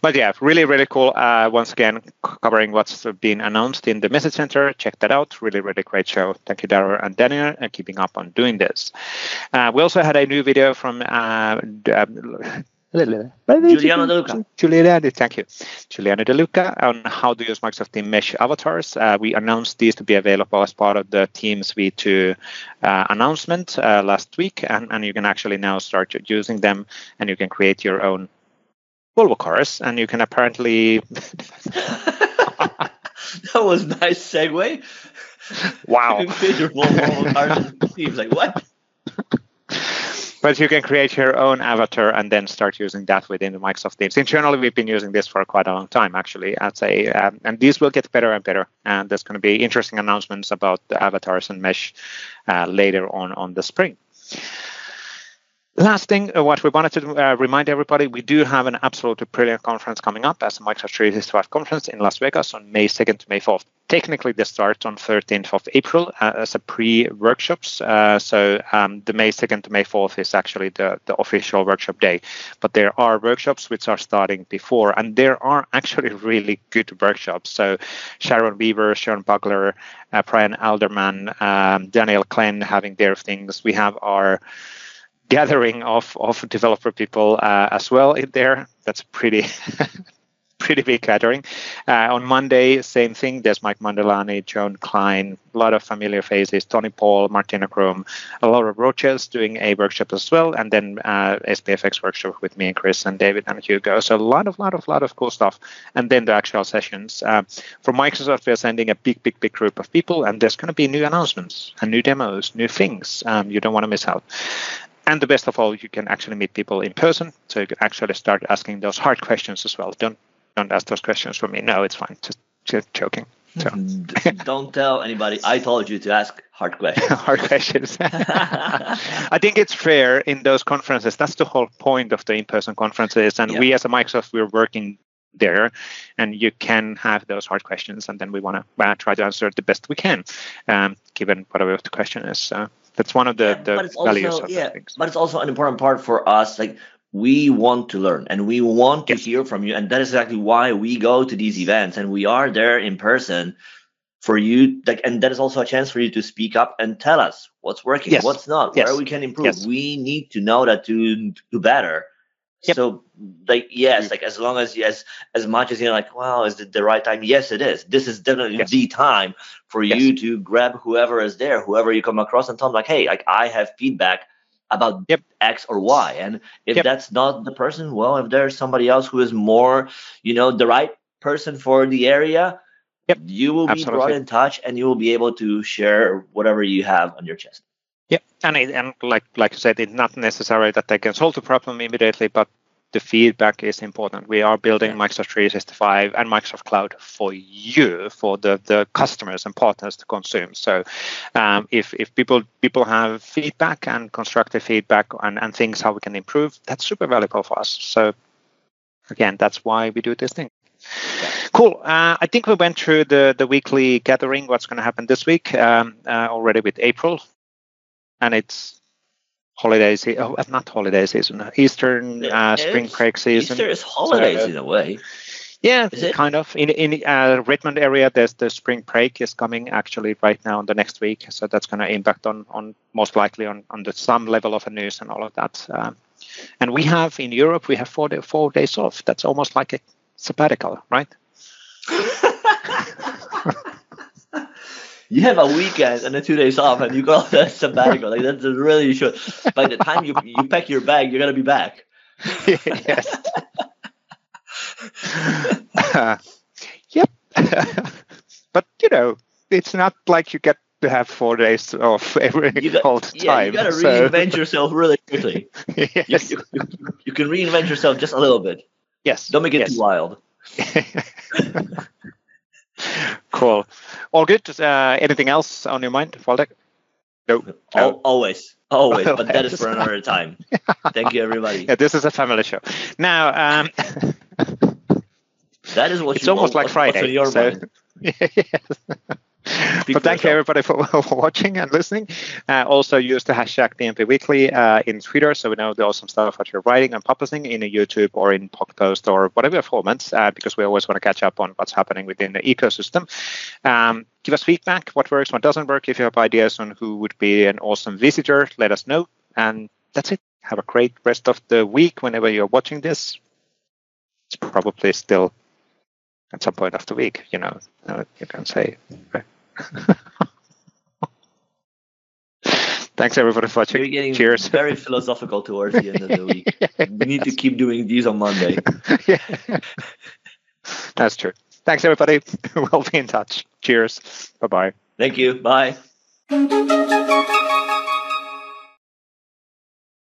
But yeah, really, really cool. Uh, once again, covering what's been announced in the message center. Check that out. Really, really great show. Thank you, Darrell and Daniel, and keeping up on doing this. Uh, we also had a new video from uh, Giuliano De Luca. Giuliano, thank you. Giuliano De Luca on how to use Microsoft Team Mesh avatars. Uh, we announced these to be available as part of the Teams V2 uh, announcement uh, last week, and, and you can actually now start using them, and you can create your own Volvo cars, and you can apparently. <laughs> that was a nice segue. Wow. <laughs> You can create your Volvo cars. Seems like what? <laughs> but you can create your own avatar and then start using that within the Microsoft Teams. Internally, we've been using this for quite a long time, actually. I'd say, um, and these will get better and better. And there's going to be interesting announcements about the avatars and mesh uh, later on on the spring. Last thing, uh, what we wanted to uh, remind everybody, we do have an absolutely brilliant conference coming up as a Microsoft 365 conference in Las Vegas on May 2nd to May 4th. Technically, this start on 13th of April uh, as a pre-workshops. Uh, so um, the May 2nd to May 4th is actually the, the official workshop day. But there are workshops which are starting before, and there are actually <laughs> really good workshops. So Sharon Weaver, Sharon Bugler, uh, Brian Alderman, um, Daniel Glenn having their things. We have our gathering of, of developer people uh, as well in there. That's pretty <laughs> pretty big gathering. Uh, on Monday, same thing. There's Mike Maadarani, John Klein, a lot of familiar faces, Toni Pohl, Martina Grom, a lot of Roches doing a workshop as well, and then uh, SPFX workshop with me and Chris and David and Hugo. So a lot of, lot of, lot of cool stuff. And then the actual sessions. Uh, from Microsoft, we're sending a big, big, big group of people, and there's going to be new announcements and new demos, new things. Um, you don't want to miss out and the best of all, you can actually meet people in person, so you can actually start asking those hard questions as well. Don't don't ask those questions for me. No, it's fine. Just just joking. So. <laughs> don't tell anybody. I told you to ask hard questions. <laughs> hard questions. <laughs> I think it's fair in those conferences. That's the whole point of the in-person conferences, and yeah. we as a Microsoft, we're working there and you can have those hard questions and then we want to uh, try to answer it the best we can um, given whatever the question is so that's one of the, yeah, the values also, of yeah, things. But it's also an important part for us. Like we want to learn and we want to yes. hear from you. And that is exactly why we go to these events and we are there in person for you like and that is also a chance for you to speak up and tell us what's working, yes. what's not, yes. where we can improve. We need to know that to do better. Yep. So like yes, mm-hmm. like as long as yes, as much as you're like, wow, is it the right time? Yes, it is. This is definitely yes. the time for yes. you to grab whoever is there, whoever you come across, and tell them like, hey, like I have feedback about yep. X or Y. And if yep. that's not the person, well, if there's somebody else who is more, you know, the right person for the area, yep. you will Absolutely. be brought in touch and you will be able to share whatever you have on your chest. Yeah, and it, and like like I said, it's not necessary that they can solve the problem immediately, but the feedback is important. We are building. Microsoft 365 and Microsoft Cloud for you, for the, the customers and partners to consume. So um, if, if people people have feedback and constructive feedback and, and things how we can improve, that's super valuable for us. So again, that's why we do this thing. Cool. Uh, I think we went through the, the weekly gathering, what's going to happen this week um, uh, already with April. And it's holiday season, oh, not holiday season, uh, Eastern uh, spring break season. Easter is holidays so, in a way. Yeah, kind of. In in uh, Redmond area, there's the spring break is coming actually right now in the next week, so that's going to impact on on most likely on on the some level of a news and all of that. Um, and we have in Europe, we have four day, four days off. That's almost like a sabbatical, right? <laughs> <laughs> you have a weekend and then two days off and you go on a <laughs> sabbatical. Like that's really short. By the time you you pack your bag, you're gonna be back. <laughs> yes. uh, <laughs> yep. but you know, it's not like you get to have four days off every got, all the yeah, time. You gotta so. reinvent yourself really quickly. yes. You, you, you, can reinvent yourself just a little bit. Yes. Don't make it yes. too wild. Cool. All good. Uh, anything else on your mind, Waldek? No. no. Always. Always. But that is for another time. Thank you, everybody. <laughs> Yeah, this is a family show. Now, um, that is what it's almost like Friday. so, <laughs> yes <laughs> but thank you everybody for, <laughs> for, watching and listening. Uh, also use the hashtag PnP Weekly uh, in Twitter so we know the awesome stuff that you're writing and publishing in a YouTube or in post or whatever formats uh, because we always want to catch up on what's happening within the ecosystem. Um, give us feedback, what works, what doesn't work. If you have ideas on who would be an awesome visitor, let us know. And that's it. have a great rest of the week whenever you're watching this. It's probably still at some point of the week, you know, you can say. <laughs> Thanks everybody for watching. You're getting Cheers. <laughs> very philosophical towards the end of the week. <laughs> we need to keep doing these on Monday. yeah. That's true. Thanks everybody. we'll be in touch. Cheers. Bye bye. Thank you. Bye.